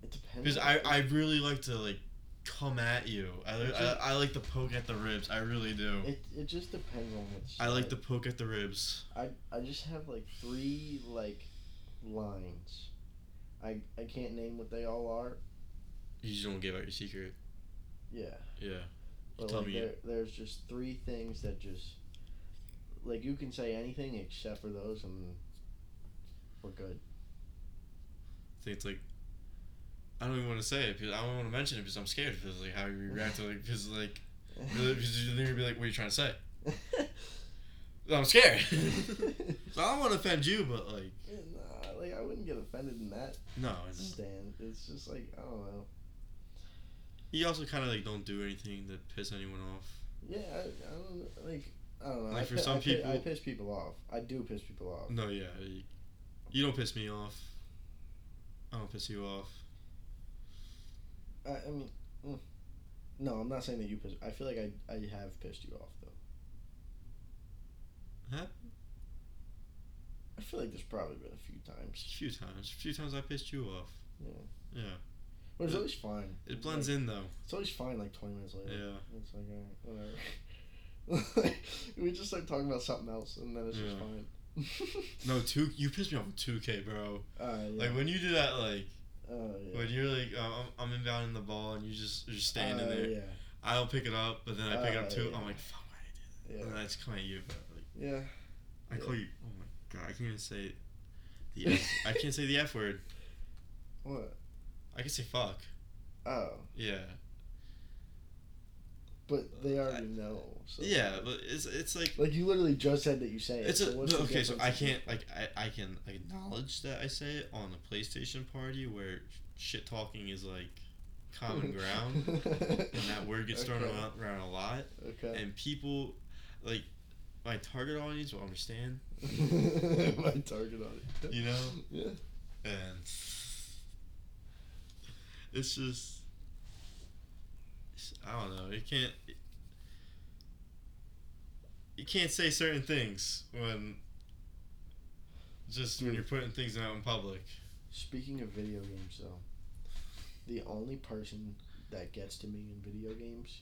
It depends. Because I, I really like to like come at you. I, li- It I, I like to poke at the ribs. I really do. It, it just depends on what's. I like to poke at the ribs. I I just have like three like lines. I I can't name what they all are. You just don't give out your secret. Yeah. Yeah. But tell like me- there, there's just three things that just like you can say anything except for those and we're good. I think it's like I don't even want to say it because I don't want to mention it because I'm scared because like how you react to like because like because you're gonna be like what are you trying to say? I'm scared. so I don't want to offend you, but like nah, like I wouldn't get offended in that no. It's, stand. It's just like I don't know. You also kind of like don't do anything to piss anyone off. Yeah, I, I don't know, like I don't know. Like, I for pi- some I pi- I piss people off. I do piss people off. No, yeah, you, you don't piss me off. I don't piss you off. I, I mean, mm. no, I'm not saying that you piss. I feel like I I have pissed you off though. Huh? I feel like there's probably been a few times. A few times. A few times I pissed you off. Yeah. Yeah. But it's It- always fine. It blends like, in though. It's always fine like 20 minutes later. Yeah. It's like, alright, whatever. we just start talking about something else and then it's just fine. No, two. You pissed me off with two K, bro. uh, yeah. Like when you do that, like uh, yeah. when you're like, um, I'm, I'm inbounding the ball and you just you're standing Uh, there. Yeah. I don't pick it up, but then I pick it up Uh, too. yeah. I'm like, fuck, why did I do that? Yeah. And I just come at you, but like Yeah. I Yeah. call you. Oh my god, I can't even say the. F, I can't say the F word. What? I can say fuck. Oh. Yeah. But they already know. So. Yeah, but it's it's like Like you literally just said that you say it. it's so a what's the okay. So I can't like I I can acknowledge that I say it on a PlayStation party where shit talking is like common ground and that word gets thrown Okay. around, around a lot Okay. and people like my target audience will understand My target audience. you know Yeah. and it's just it's- I don't know. You can't you can't say certain things when just when you're putting things out in public. Speaking of video games, though, the only person that gets to me in video games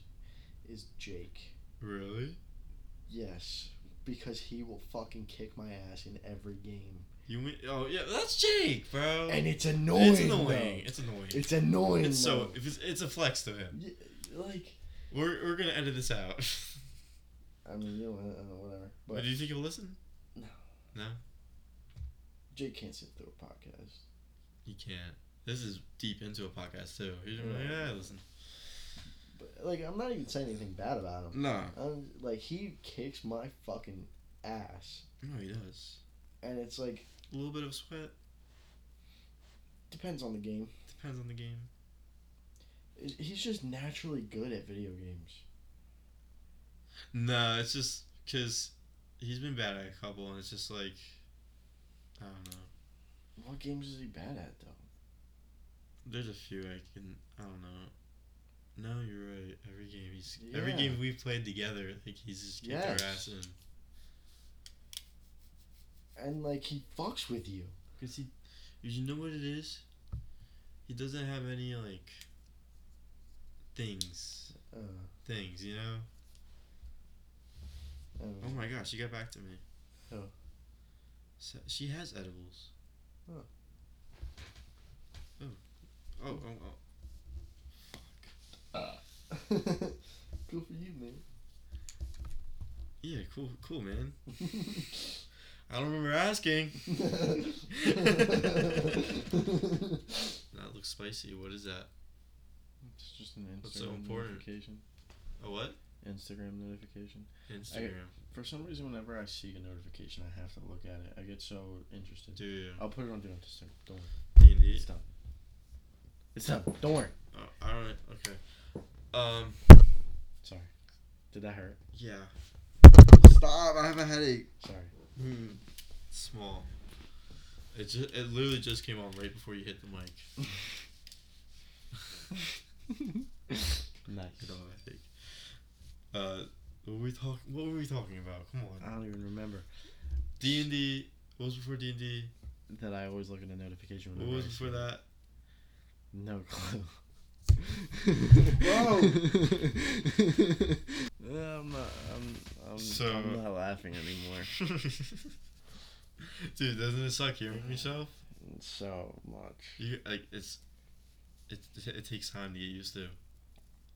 is Jake. Really? Yes, because he will fucking kick my ass in every game, You mean? Oh yeah, that's Jake, bro. and it's annoying. it's annoying. though. It's annoying. It's annoying. It's so if it's it's a flex to him. Y- like. We're we're gonna edit this out. I mean, you know, whatever. but But do you think he'll listen? No. No, Jake can't sit through a podcast. he can't. This is deep into a podcast too. He's like, Yeah. yeah, listen. But, like I'm not even saying anything bad about him. Nah. I'm, like he kicks my fucking ass, No, he does. and it's like A little bit of sweat. depends on the game. Depends on the game. He's just naturally good at video games. No, it's just because he's been bad at a couple, and it's just like, I don't know. What games is he bad at though? There's a few I can. I don't know. No, you're right. Every game he's every game we've played together, like he's just kicked Yes. our ass in. And like he fucks with you. Cause he, you know what it is? He doesn't have any like things, Uh, things, you know. Don't Oh my gosh, she got back to me. Oh. So, she has edibles. Oh. Oh. Oh, oh, oh. Good for you, man. Yeah, cool, cool, man. I don't remember asking. That looks spicy. What is that? It's just an Instagram What's so important? notification. A what? Instagram notification. Instagram. For some reason, whenever I see a notification, I have to look at it. I get so interested. Do you? I'll put it on Do Not Disturb. Don't worry. D&D? It's done. It's done. Don't worry. Oh, I don't. Okay. Um. Sorry. Did that hurt? Yeah. Stop! I have a headache. Sorry. Hmm. Small. It just. It literally just came on right before you hit the mic. nice. Good I think. Uh, what were we talking? What were we talking about? Come on. I don't even remember D and D. What was before D and D? that I always look at a notification. What was before that? No clue. Bro. I'm not. I'm. I'm, So- I'm not laughing anymore. Dude, doesn't it suck hearing yourself? So much. You like it's, it it takes time to get used to. It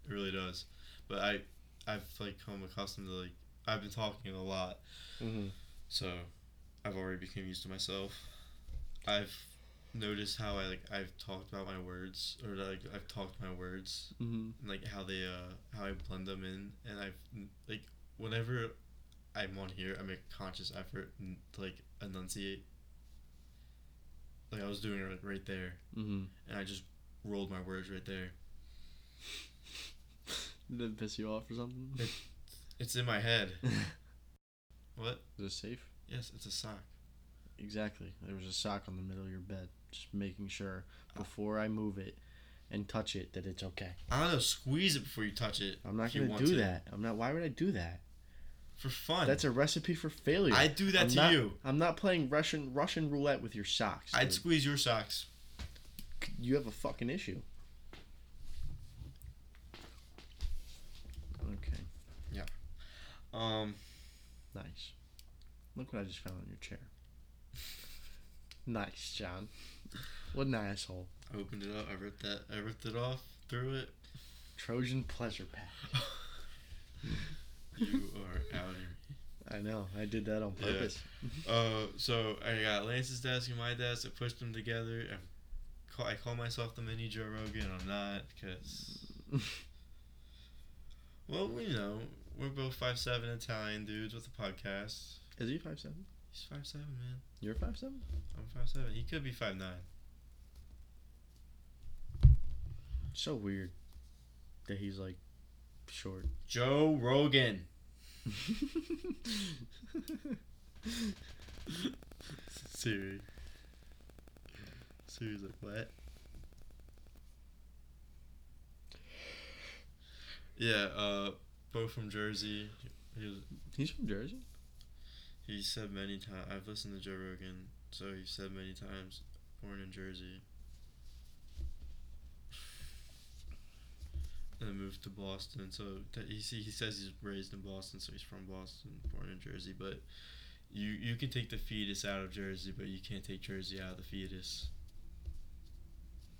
really does, but I, I've like come accustomed to like I've been talking a lot, Mm-hmm. so I've already become used to myself. I've noticed how I like I've talked about my words or like I've talked my words Mm-hmm. and like how they uh how I blend them in and I've like whenever I'm on here I make a conscious effort to like enunciate. Like I was doing it right- right there Mm-hmm. and I just rolled my words right there. Did it piss you off or something? It- It's in my head. What? Is it safe? Yes, it's a sock. Exactly. There was a sock on the middle of your bed. Just making sure before I move it and touch it that it's okay. I don't know. Squeeze it before you touch it. I'm not gonna do that. I'm not. Why would I do that? for fun. That's a recipe for failure. I'd do that I'm to not, you. I'm not playing Russian Russian roulette with your socks. I'd dude. squeeze your socks. you have a fucking issue. Okay. Yeah. Um, Nice. Look what I just found on your chair. nice, John. What an asshole. I opened it up. I ripped that. I ripped it off. Threw it. Trojan pleasure pack. You are me. I know. I did that on Yeah. purpose. Uh, so I got Lance's desk and my desk. I pushed them together. I call, I call myself the mini Joe Rogan. I'm not because, well, you know, we're both five seven Italian dudes with a podcast. Is he five seven? He's five seven, man. You're five seven? I'm five seven. He could be five nine. So weird that he's like short. Joe Rogan. Siri. Siri's like, what? Yeah, uh, both from Jersey. He, was, he's from Jersey. He said many times. I've listened to Joe Rogan, so he said many times, born in Jersey. And moved to Boston. So that he he says he's raised in Boston, so he's from Boston, born in Jersey. But you you can take the fetus out of Jersey, but you can't take Jersey out of the fetus.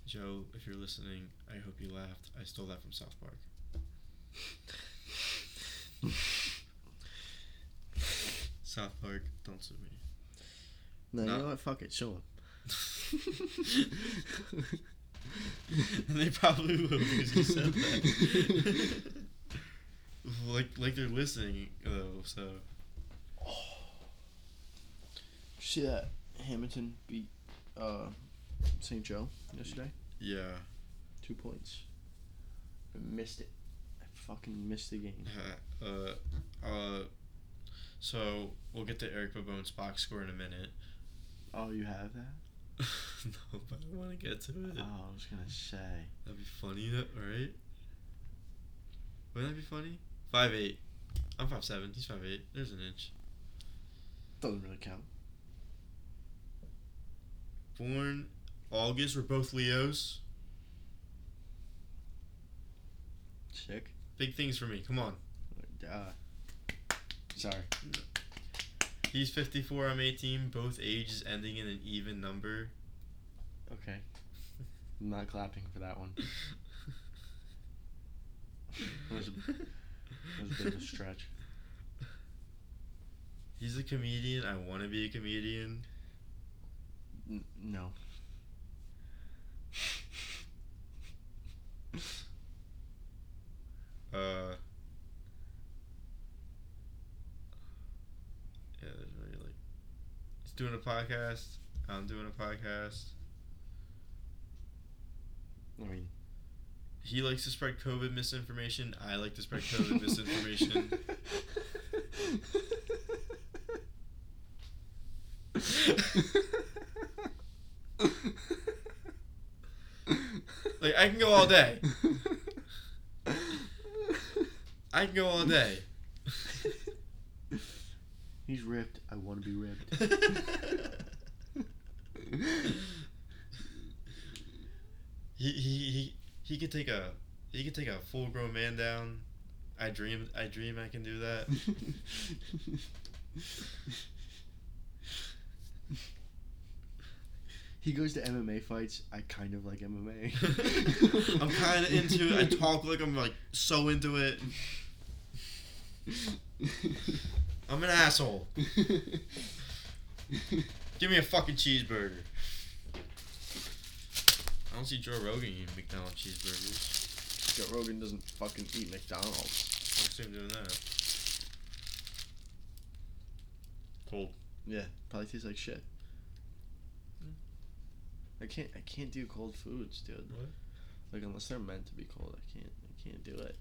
Joe, if you're listening, I hope you laughed. I stole that from South Park. South Park, don't sue me. No, No. you know what? Fuck it. Show him. and they probably will because you said that. like like they're listening though. So See that Hammonton beat uh, St. Joe yesterday? yeah, Two points. I missed it. I fucking missed the game. uh, uh, so we'll get to Eric Babone's box score in a minute. Oh, you have that? no, but I want to get to it. Oh, I was gonna say. That'd be funny, right? Wouldn't that be funny? Five eight. I'm five seven. He's five eight. There's an inch. Doesn't really count. Born August. We're both Leos. Sick. Big things for me. Come on. Uh, sorry. He's 54. I'm 18. Both ages ending in an even number. Okay. I'm not clapping for that one. That was a, that was a bit of a stretch. He's a comedian. I want to be a comedian. N- no. Uh. Yeah, there's really like. He's doing a podcast. I'm doing a podcast. I mean, He likes to spread COVID misinformation. I like to spread COVID misinformation. Like I can go all day. I can go all day. He's ripped. I want to be ripped. he, he he he could take a he could take a full grown man down. I dream I dream I can do that. he goes to MMA fights. I kind of like MMA. I'm kind of into it. I talk like I'm like so into it. I'm an asshole. Give me a fucking cheeseburger. I don't see Joe Rogan eating McDonald's cheeseburgers. Joe Rogan doesn't fucking eat McDonald's. I don't see him doing that. Cold. Yeah, probably tastes like shit. Hmm. I can't. I can't do cold foods, dude. What? Like unless they're meant to be cold, I can't. I can't do it.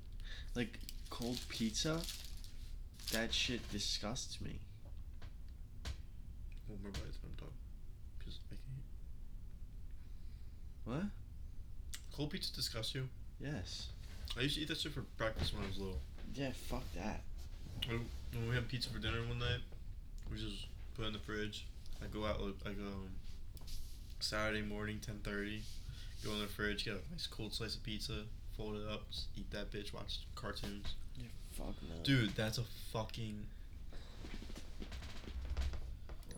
Like cold pizza. That shit disgusts me. One more bite, then I'm done. Because I can't. What? Cold pizza disgusts you? Yes. I used to eat that shit for breakfast when I was little. Yeah. Fuck that. When we had pizza for dinner one night, we just put it in the fridge. I go out like I go um, Saturday morning, ten thirty. Go in the fridge, get a nice cold slice of pizza, fold it up, eat that bitch, watch cartoons. Fuck no. Dude, that's a fucking.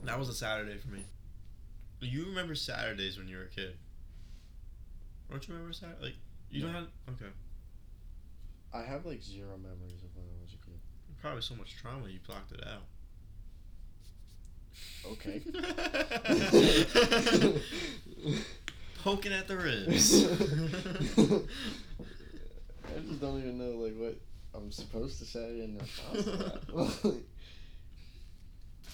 That was a Saturday for me. You remember Saturdays when you were a kid? Don't you remember Saturday? Like you don't have okay. I have like zero memories of when I was a kid. Probably so much trauma you blocked it out. Okay. Poking at the ribs. I just don't even know like what I'm supposed to say in response to that.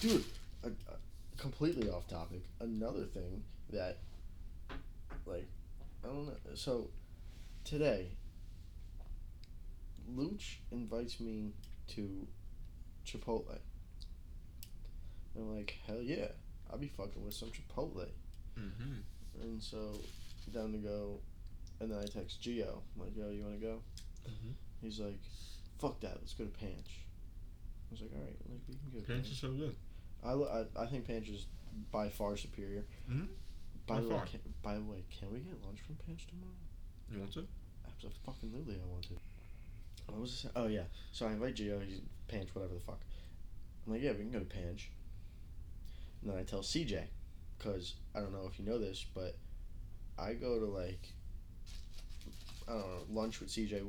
Dude, uh, uh, completely off topic. Another thing that, like, I don't know. So, today, Luch invites me to Chipotle. And I'm like, hell yeah, I'll be fucking with some Chipotle. mm-hmm. And so, down to go, and then I text Gio, I'm like, yo, you wanna go? Mhm. He's like, fuck that, let's go to Panch. I was like, alright, like, we can go to Panch. are so good. I, I, I think Panch is by far superior. Mhm. By, By the way, can, by the way, can we get lunch from Panch tomorrow? You want to? Absolutely, I want to. What was? Oh yeah. So I invite Gio. He's Panch, whatever the fuck. I'm like, yeah, we can go to Panch. And then I tell CJ, because I don't know if you know this, but I go to like, I don't know, lunch with CJ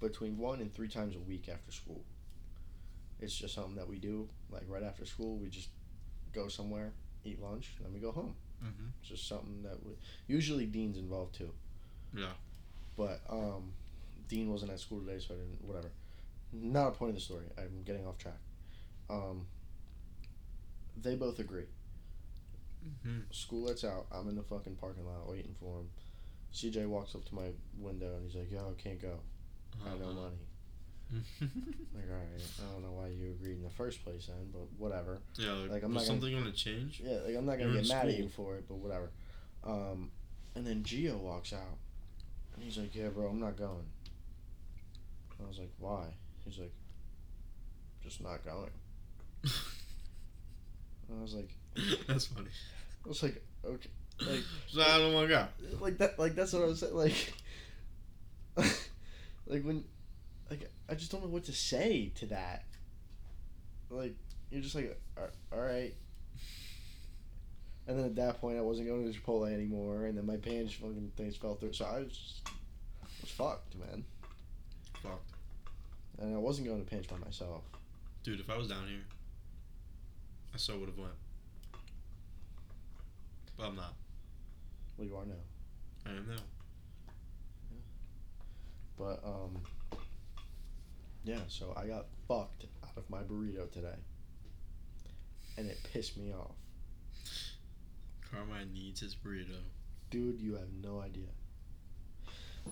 between one and three times a week after school. It's just something that we do. Like right after school, we just go somewhere, eat lunch, and then we go home. Mm-hmm. It's just something that we, usually Dean's involved too. Yeah. But um, Dean wasn't at school today, so I didn't. Whatever. Not a point of the story. I'm getting off track. Um, they both agree. Mm-hmm. School lets out. I'm in the fucking parking lot waiting for him. CJ walks up to my window and he's like, "Yo, I can't go. I no Uh-huh. money." Like, all right, I don't know why you agreed in the first place, then, but whatever. yeah. Like, Like, I'm not gonna- something going to change? Yeah, like I'm not gonna You're get mad at you for it, but whatever. Um, and then Gio walks out, and he's like, "Yeah, bro, I'm not going." I was like, "Why?" He's like, "Just not going." I was like, That's funny. I was like, okay, like, So I don't want to go. like that, like that's what I was saying, like, like when, like I just don't know what to say to that. Like you're just like, "All- right. And then at that point, I wasn't going to Chipotle anymore, and then my pants fucking things fell through. So I was, just, I was fucked, man. Fucked. And I wasn't going to Panch by myself. Dude, if I was down here, I so would have went. But I'm not. Well, you are now. I am now. But um, yeah. So I got fucked out of my burrito today, and it pissed me off, Carmine needs his burrito. dude. You have no idea.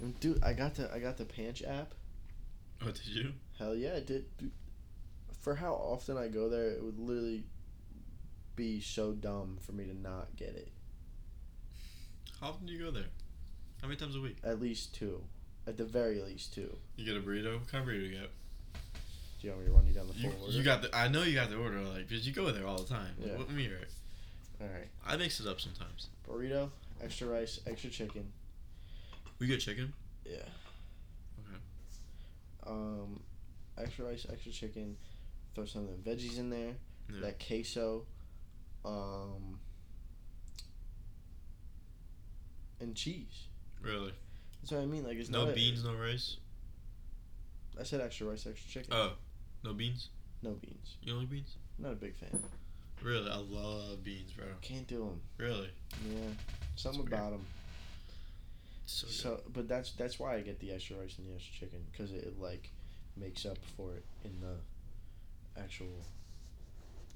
And dude, I got the I got the Panch app. Oh, did you? Hell yeah, it did. Dude, for how often I go there, it would literally be so dumb for me to not get it. How often do you go there? How many times a week? At least two, at the very least two. You get a burrito? What kind of burrito you get? Do you want me to run you down the You, full order? you got the. I know you got the order, like, because you go there all the time. Yeah. Let me hear it. All right, I mix it up sometimes. burrito, extra rice, extra chicken. We get chicken. Yeah. Okay. Um, extra rice, extra chicken. Throw some of the veggies in there. Yeah. That queso. Um. And cheese. Really? That's what I mean. Like it's No not beans, no rice. I said extra rice, extra chicken. Oh, no beans. no beans. You don't like beans? Not a big fan. Really? I love beans, bro. Can't do them. Really? Yeah. Something about them. So. So, but that's that's why I get the extra rice and the extra chicken because it, like makes up for it in the actual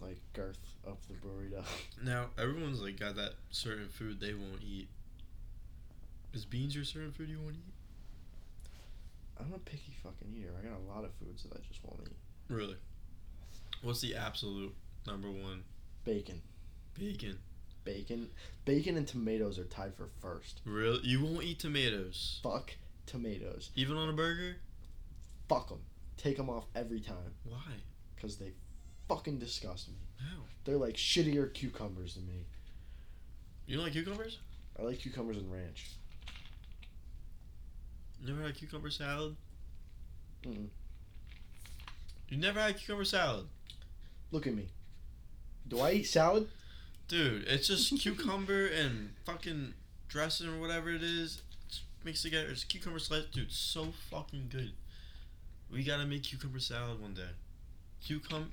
like girth of the burrito. Now everyone's like got that certain food they won't eat. Is beans your certain food you want to eat? I'm a picky fucking eater. I got a lot of foods that I just won't eat. Really? What's the absolute number one? Bacon, Bacon. bacon, bacon, and tomatoes are tied for first. Really? You won't eat tomatoes? Fuck tomatoes. Even on a burger? Fuck them. Take them off every time Why? because they fucking disgust me. How? They're like shittier cucumbers than me. You don't like cucumbers? I like cucumbers and ranch. You never had cucumber salad? Mm-mm. You never had cucumber salad? Look at me. Do I eat salad? Dude, it's just cucumber and fucking dressing or whatever it is. It's mixed together. It's cucumber slice. Dude, so fucking good. We gotta make cucumber salad one day. Cucum-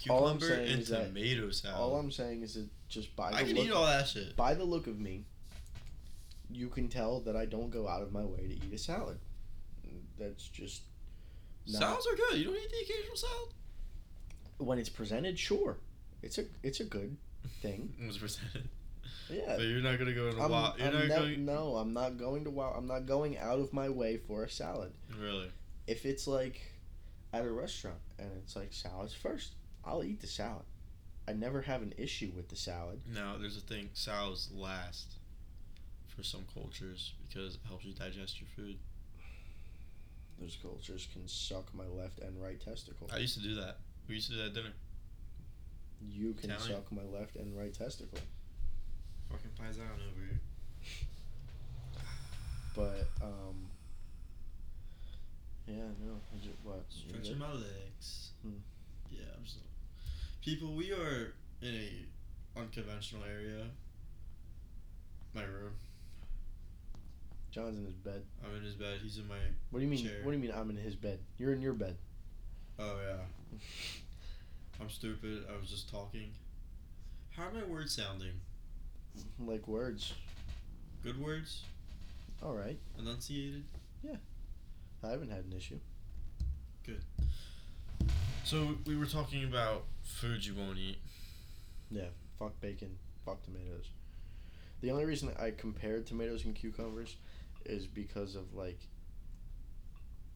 cucumber and tomato salad. All I'm saying is that just by the I can look, eat all that shit. by the look of me, you can tell that I don't go out of my way to eat a salad. That's just not Salads are good. You don't eat the occasional salad? when it's presented. Sure, it's a it's a good thing. It was presented. Yeah. But you're not gonna go in a I'm, while. You're I'm not going. no, I'm not going to wow. I'm not going out of my way for a salad. Really? If it's like at a restaurant and it's like salads first, I'll eat the salad. I never have an issue with the salad. No, there's a thing. Salads last for some cultures because it helps you digest your food. Those cultures can suck my left and right testicle. I used to do that. We used to do that at dinner. You can Italian. suck my left and right testicle. Fucking paisan over here. But um Yeah, no. I ju- what? Stretching my legs. Hmm. Yeah, I'm just. People, we are in a unconventional area. My room. John's in his bed. I'm in his bed. He's in my. What do you mean Chair. what do you mean I'm in his bed? You're in your bed. Oh yeah. I'm stupid. I was just talking. How are my words sounding? like words. Good words, All right. enunciated. Yeah. I haven't had an issue. Good. So we were talking about food you won't eat. Yeah. Fuck bacon. Fuck tomatoes. The only reason I compared tomatoes and cucumbers is because of like,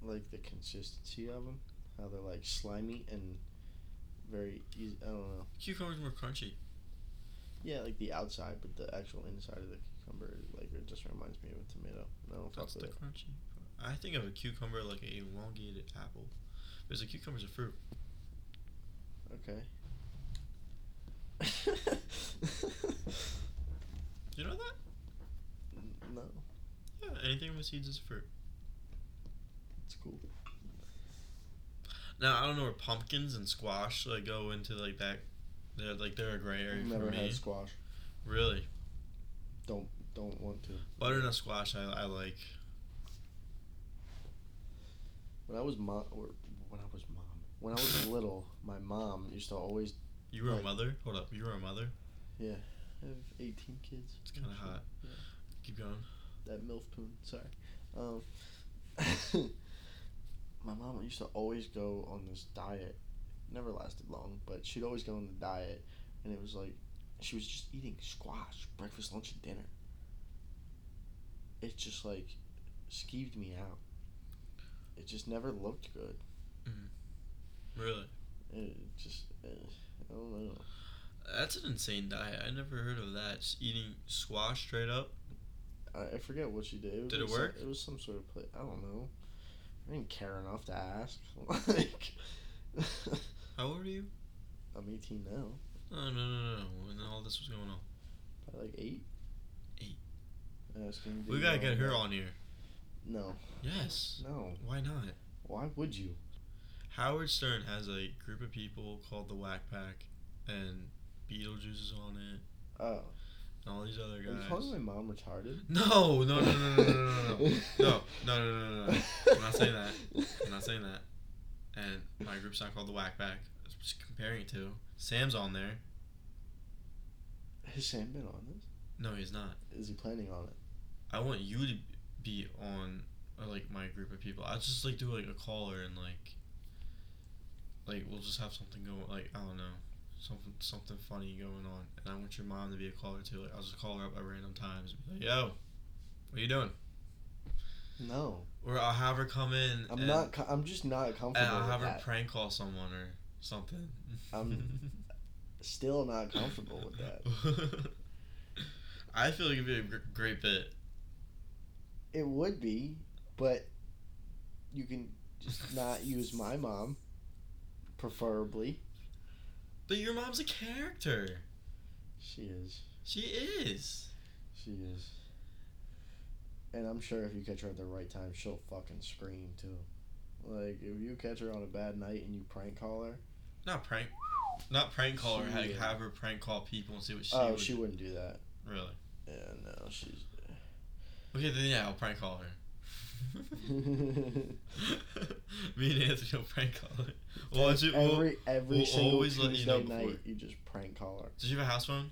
like the consistency of them. How they're like slimy and very easy. I don't know. Cucumbers more crunchy. Yeah, like the outside, but the actual inside of the cucumber, like it just reminds me of a tomato. I don't That's the it. crunchy. I think of a cucumber like a elongated apple. Because a cucumber's a fruit. Okay. You know that? no, Yeah. Anything with seeds is fruit. it's cool. Now I don't know where pumpkins and squash like go into like that. They're like they're a gray area Never for me. had squash. Really, Don't don't want to. butternut squash I, I like. When I was mom, or when I was mom, when I was little, my mom used to always. You were Like- a mother. Hold up, you were a mother. Yeah, I have eighteen kids. It's kind of hot. Yeah. Keep going. That milf poon. Sorry. Um, my mom used to always go on this diet. Never lasted long, but she'd always go on the diet, and it was like she was just eating squash breakfast, lunch, and dinner. It just like skeeved me out. It just never looked good. Really, It just uh, I don't know. that's an insane diet. I never heard of that. Just eating squash straight up. I, I forget what she did. It was Did it some- work? it was some sort of play. I don't know. I didn't care enough to ask. like, How old are you? I'm 18 now. Oh no no no no! When all this was going on, Probably like eight. Eight. Asking. we gotta get her on here. No, Yes. no. Why not? Why would you? Howard Stern has a group of people called the Wack Pack, and Beetlejuice is on it, Oh, all these other are you calling my mom retarded? No, no, no, no, no, no, no, no, no, no, no, no, no. I'm not saying that. I'm not saying that. And my group's not called the Wack Pack. I was just comparing it to. Sam's on there. Has Sam been on this? No, he's not. Is he planning on it? I want you to be on uh, like my group of people. I'll just like do like a caller and like like we'll just have something going like I don't know something something funny going on and I want your mom to be a caller too. Like I'll just call her up at random times and be like, "Yo, what are you doing?" No, Or I'll have her come in. I'm and, not. I'm just not comfortable And I'll have her that. prank call someone or something. I'm- Still not comfortable with that. I feel like it'd be a great bit. It would be, but you can just not use my mom, preferably. But your mom's a character. She is. She is. She is. And I'm sure if you catch her at the right time, she'll fucking scream too. Like if you catch her on a bad night and you prank call her, Not prank. Not prank call her. Like have her prank call people and see what she oh, would. she wouldn't do that. Really. Yeah, no, she's. Okay, then yeah, I'll prank call her. Me and Anthony will prank call her. Well, every well, every we'll single always let you know before. night, you just prank call her. does she have a house phone?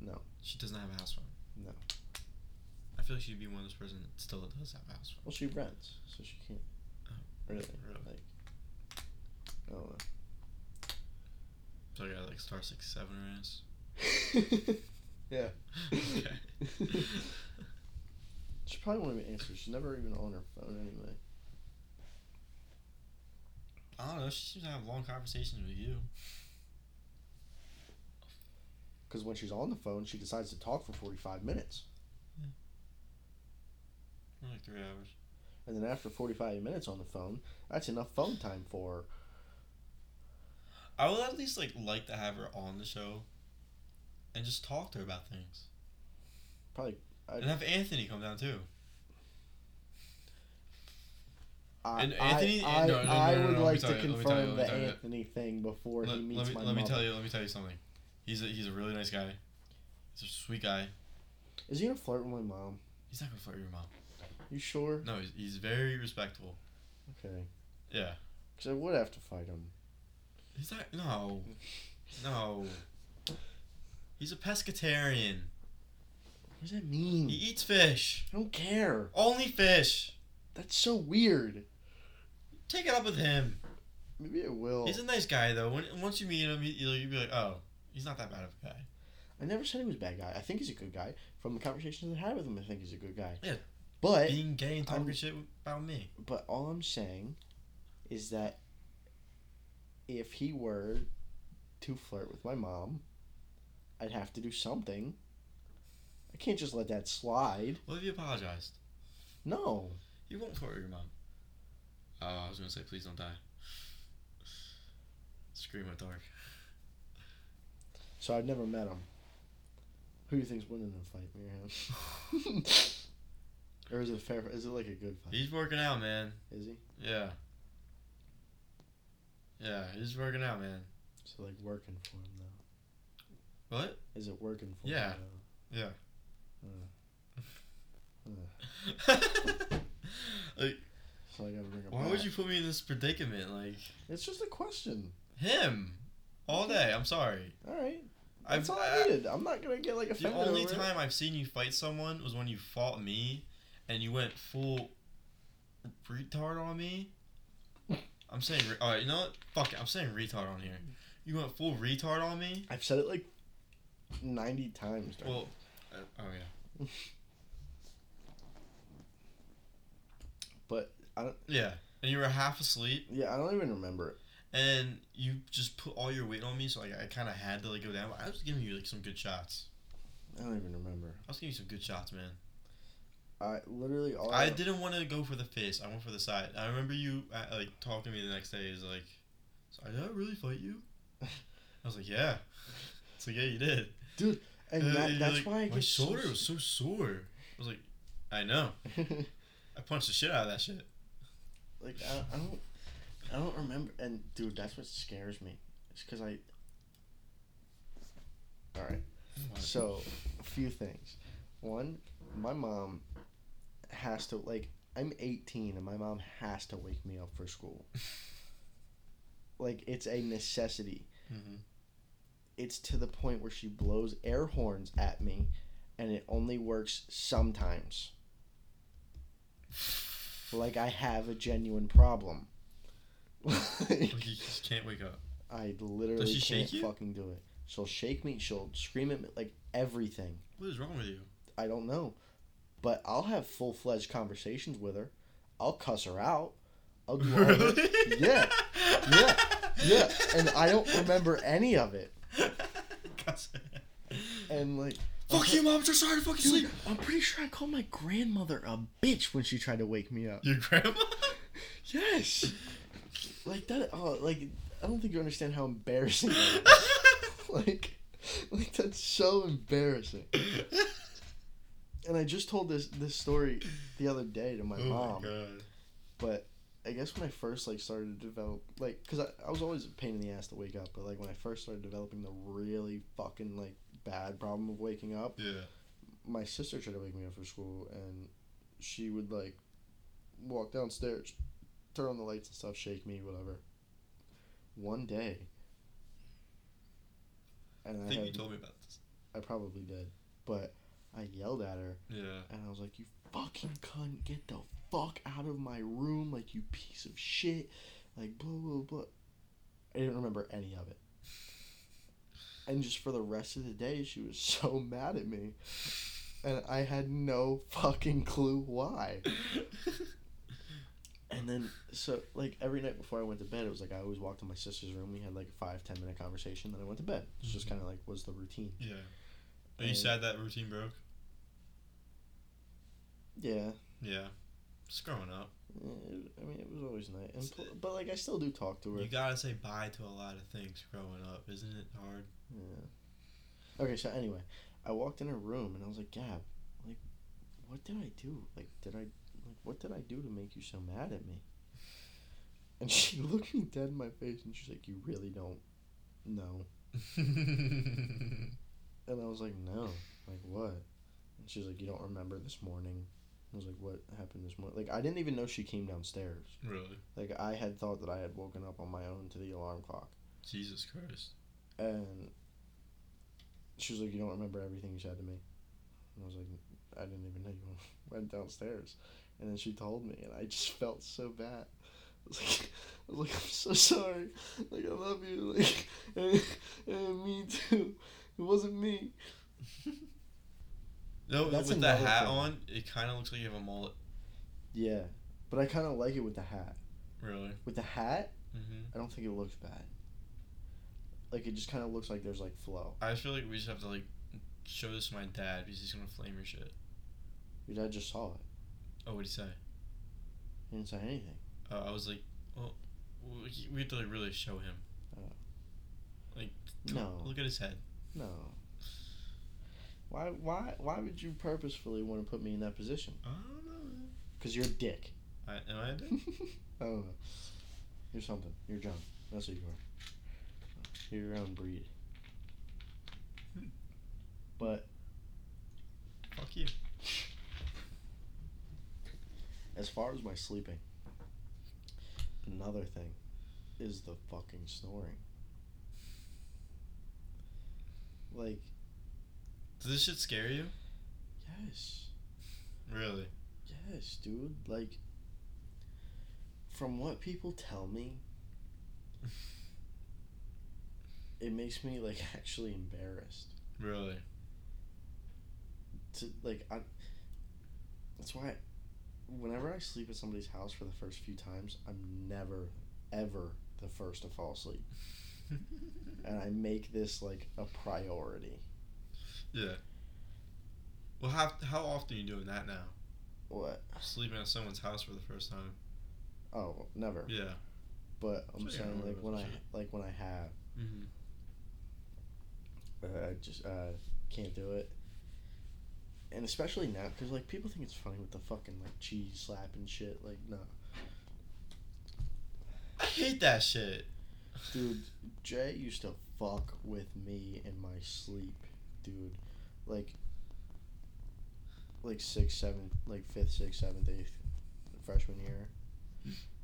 No. She does not have a house phone. No. I feel like she'd be one of those person that still does have a house phone. Well, she rents, so she can't. Oh, Really? really? Like. I don't So I got like star six seven her ass. yeah. Okay. She probably won't even answer. She's never even on her phone anyway. I don't know. She seems to have long conversations with you. Because when she's on the phone, she decides to talk for 45 minutes. For like three hours. And then after 45 minutes on the phone, that's enough phone time for her. I would at least like like to have her on the show, and just talk to her about things, Probably. I, and have Anthony come down too. I, And Anthony- I, no, no, no, I no, no, would like to you, tell you, confirm the tell you. Anthony thing before Let, he meets let me my let me tell you let me tell you something. He's a he's a really nice guy. He's a sweet guy. Is he gonna flirt with my mom? He's not gonna flirt with your mom. You sure? No, he's, he's very respectful. Okay. Yeah. Because I would have to fight him. He's not. No. No. He's a pescatarian. What does that mean? He eats fish. I don't care. Only fish. That's so weird. Take it up with him. Maybe it will. He's a nice guy though. When once you meet him, you you'll be like, oh, he's not that bad of a guy. I never said he was a bad guy. I think he's a good guy. From the conversations I had with him, I think he's a good guy. Yeah. But Being gay and talking I'm- shit about me. but all I'm saying is that if he were to flirt with my mom, I'd have to do something. I can't just let that slide. Well, if you apologized? No. You won't with your mom. Oh, I was gonna say, please don't die. Scream at dark. So I've never met him. Who do you think's winning the fight, me or him? or is it fair? Is it like a good fight? He's working out, man. Is he? Yeah. Yeah, he's working out, man. So like working for him though. What? Is it working for Yeah. him? Yeah. though? Uh, like, so I gotta bring up. why that. would you put me in this predicament? Like, It's just a question. him. All day. I'm sorry. All right. I've, That's all I needed. I'm not gonna get like a. the only over it. time I've seen you fight someone was when you fought me, and you went full retard on me. I'm saying, re- all right, you know what? Fuck it. I'm saying retard on here. You went full retard on me. I've said it like ninety times. Well, uh, oh yeah, But I don't. yeah. And you were half asleep, Yeah, I don't even remember it. and you just put all your weight on me, so like I kind of had to like go down. I was giving you like some good shots. I don't even remember. I was giving you some good shots, man. I literally all I didn't want to go for the face. I went for the side. I remember you uh, like talking to me the next day. Is like, so did I really fight you? I was like, yeah. It's like, yeah, you did. And that, that's like, why I my shoulder so was so sore. I was like, I know. I punched the shit out of that shit. like I, I don't I don't remember. And dude, that's what scares me. It's because I. All right. So, a few things. One, my mom has to like. I'm 18 and my mom has to wake me up for school. like it's a necessity. Mhm. It's to the point where she blows air horns at me, and it only works sometimes. Like I have a genuine problem. Like, you just can't wake up. I literally Does she can't shake you? fucking do it. She'll shake me. She'll scream at me like everything. What is wrong with you? I don't know, but I'll have full fledged conversations with her. I'll cuss her out. I'll do all that. Yeah, yeah, yeah, and I don't remember any of it. And like, Fuck you, mom. I'm just trying to fucking dude, sleep. I'm pretty sure I called my grandmother a bitch when she tried to wake me up. Your grandma? Yes, like that. Oh, like I don't think you understand how embarrassing. That is. like, like that's so embarrassing. And I just told this this story the other day to my oh mom. my god. But I guess when I first like started to develop, like, cause I, I was always a pain in the ass to wake up. But like when I first started developing the really fucking like bad problem of waking up, Yeah. my sister tried to wake me up for school, and she would like walk downstairs, turn on the lights and stuff, shake me, whatever. One day, and I I, think you had, told me about this. I probably did, but I yelled at her Yeah. and I was like, "You fucking cunt, get the fuck out of my room, like you piece of shit, like blah blah blah." I didn't remember any of it. And just for the rest of the day, she was so mad at me, and I had no fucking clue why. And then, so like every night before I went to bed, it was like I always walked to my sister's room. We had like a five ten minute conversation. Then I went to bed. It's just Mhm. kind of like was the routine. yeah. Are you And- sad that routine broke? Yeah, Yeah. Just growing up. I mean, it was always nice, and pl- but like I still do talk to her. You gotta say bye to a lot of things growing up, isn't it hard? Yeah. Okay, so anyway, I walked in her room and I was like, Gab, like, what did I do? Like, did I, like, what did I do to make you so mad at me? And she looked me dead in my face and she's like, you really don't know. And I was like, no. Like, what? And she's like, you don't remember this morning. I was like, what happened this morning? Like, I didn't even know she came downstairs. really? Like, I had thought that I had woken up on my own to the alarm clock. Jesus Christ. And she was like, You don't remember everything you said to me? And I was like, I didn't even know you went downstairs. And then she told me, and I just felt so bad. I was like, I was like, I'm so sorry. Like, I love you. Like, and, and me too. It wasn't me. No, That's with the hat thing. on, it kind of looks like you have a mullet. Yeah, but I kind of like it with the hat. Really. With the hat, Mm-hmm. I don't think it looks bad. Like it just kind of looks like there's like flow. I feel like we just have to like show this to my dad because he's gonna flame your shit. Your dad just saw it. Oh, what'd he say? He didn't say anything. Uh, I was like, well, we we have to like really show him. Oh. Like, No. Look at his head. No. Why? Why? Why would you purposefully want to put me in that position? I don't know. Cause you're a dick. I, am I a dick? I don't know. You're something. You're John. That's what you are. You're your own breed. Hmm. But Fuck you. as far as my sleeping, another thing is the fucking snoring. Like, Does this shit scare you? yes. Really? Yes, dude. Like, from what people tell me, it makes me like actually embarrassed Really? to like I. That's why, whenever I sleep at somebody's house for the first few times, I'm never, ever the first to fall asleep, and I make this like a priority. Yeah. Well, how how often are you doing that now? What? Sleeping at someone's house for the first time. Oh, never. Yeah. But I'm So, saying like when I shit. like when I have. Mm-hmm. Uh, I just uh, can't do it. And especially now, because like people think it's funny with the fucking like cheese slap and shit. Like, no, I hate that shit. dude, Jay used to fuck with me in my sleep, dude. Like, like sixth, seventh, like fifth, sixth, seventh, eighth, freshman year.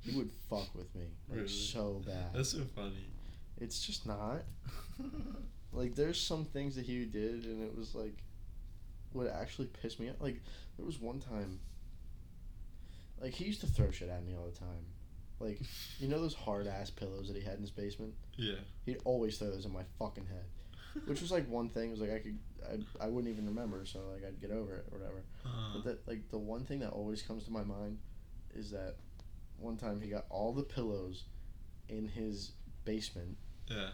He would fuck with me like Really? so bad. That's so funny. It's just not. Like there's some things that he did and it was like would actually piss me off. Like there was one time like he used to throw shit at me all the time. Like you know those hard ass pillows that he had in his basement? yeah. He'd always throw those in my fucking head. Which was like one thing, it was like I could I, I wouldn't even remember, so like I'd get over it or whatever. Uh, But that like the one thing that always comes to my mind is that one time he got all the pillows in his basement yeah.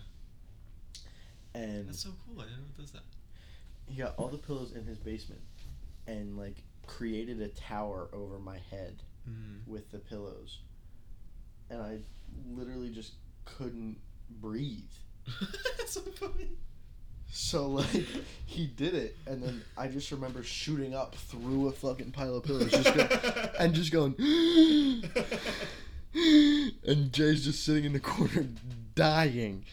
and That's so cool. I didn't know it does that. he got all the pillows in his basement and like created a tower over my head Mm. with the pillows and i literally just couldn't breathe That's so funny. So like he did it and then i just remember shooting up through a fucking pile of pillows just go, and just going and jay's just sitting in the corner dying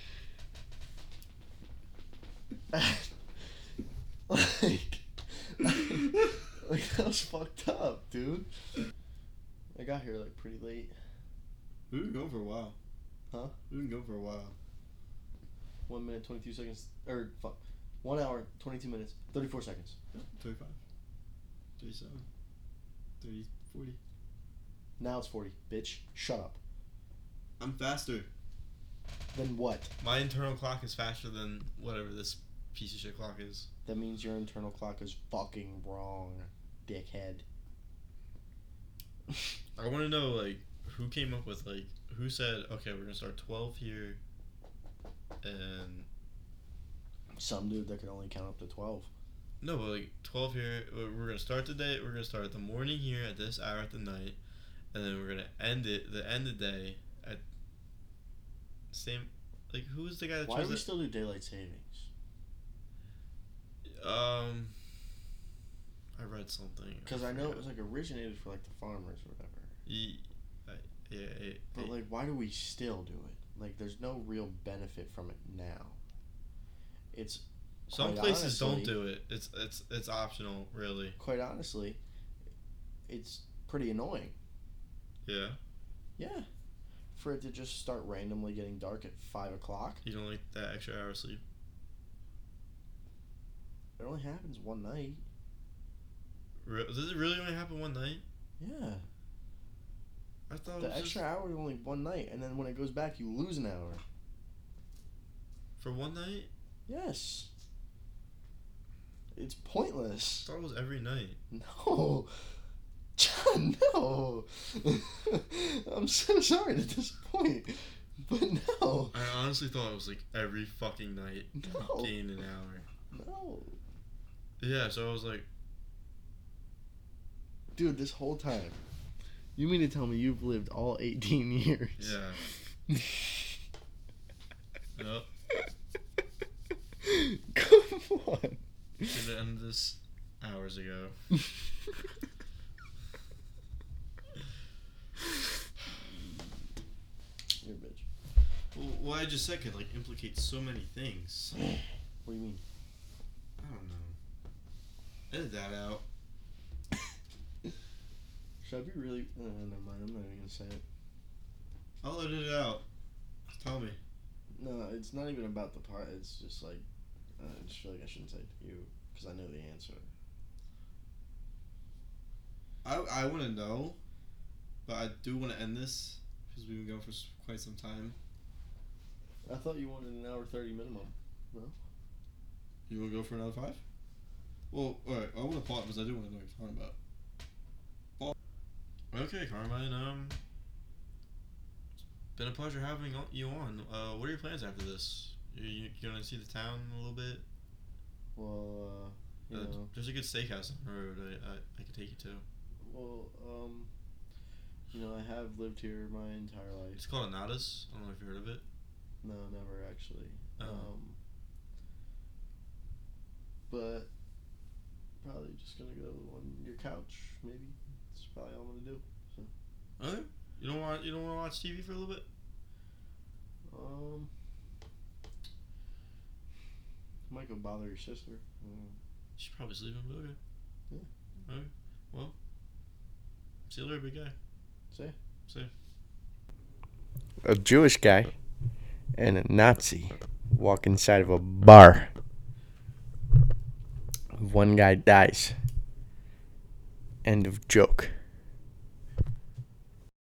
like like that was fucked up, dude. I got here like pretty late. We've been going for a while. Huh? We've been going for a while. One minute twenty two seconds, or fuck, one hour twenty two minutes thirty four seconds. 35, 37, 30, 40. Now it's forty, bitch. Shut up. I'm faster. Then what? My internal clock is faster than whatever this piece of shit clock is. That means your internal clock is fucking wrong, dickhead. I want to know like who came up with like who said okay we're gonna start 12 here and Some dude that can only count up to twelve. no but like 12 here we're gonna start the day we're gonna start the morning here at this hour at the night and then we're gonna end it the end of the day at same like who's the guy that Why do we it? still do daylight savings? um I read something Because I know it was like originated for like the farmers or whatever. Ye- I- yeah, it- But it- like, why do we still do it? Like, there's no real benefit from it now. It's some places don't do it it's it's it's optional really quite honestly, it's pretty annoying. yeah Yeah, for it to just start randomly getting dark at five o'clock. you don't like that extra hour of sleep It only happens one night. Re- Does it really only happen one night? Yeah. I thought it The extra just hour is only one night, and then when it goes back, you lose an hour. for one night. Yes. It's pointless. I thought it was every night. No. John, no. I'm so sorry to disappoint, but no. I honestly thought it was like every fucking night. No. Gain an hour. No. Yeah, so I was like, Dude, this whole time. You mean to tell me you've lived all 18 years? yeah. Yep. Come on. Should have ended this hours ago. You're a bitch. Well, what I just said could like implicate so many things. What do you mean? I don't know. Edit that out. Should I be really? Uh, never mind. I'm not even gonna say it. I'll edit it out. Tell me. No, it's not even about the part. It's just like uh, I just feel like I shouldn't say it to you because I know the answer. I I want to know, but I do want to end this because we've been going for quite some time. I thought you wanted an hour thirty minimum. No. You want to go for another five? Well, alright. I want to pause because I do want to know what you're talking about. Okay, Carmine. Um, it's been a pleasure having you on. Uh, what are your plans after this? You, you you gonna see the town a little bit? Well, uh, you Uh, know, there's a good steakhouse on the road. I, I, I could take you to. well, um, you know, I have lived here my entire life. It's called Anadas. I don't know if you heard of it. No, never actually. Oh. Um, but probably just gonna go on your couch. Maybe probably all I'm gonna do. Okay. You don't want you don't want to watch TV for a little bit? Um, might go bother your sister. Um, She's probably sleeping, but okay. Yeah. Okay. Well. See you later, big guy. See? See. a Jewish guy and a Nazi walk inside of a bar. One guy dies. End of joke.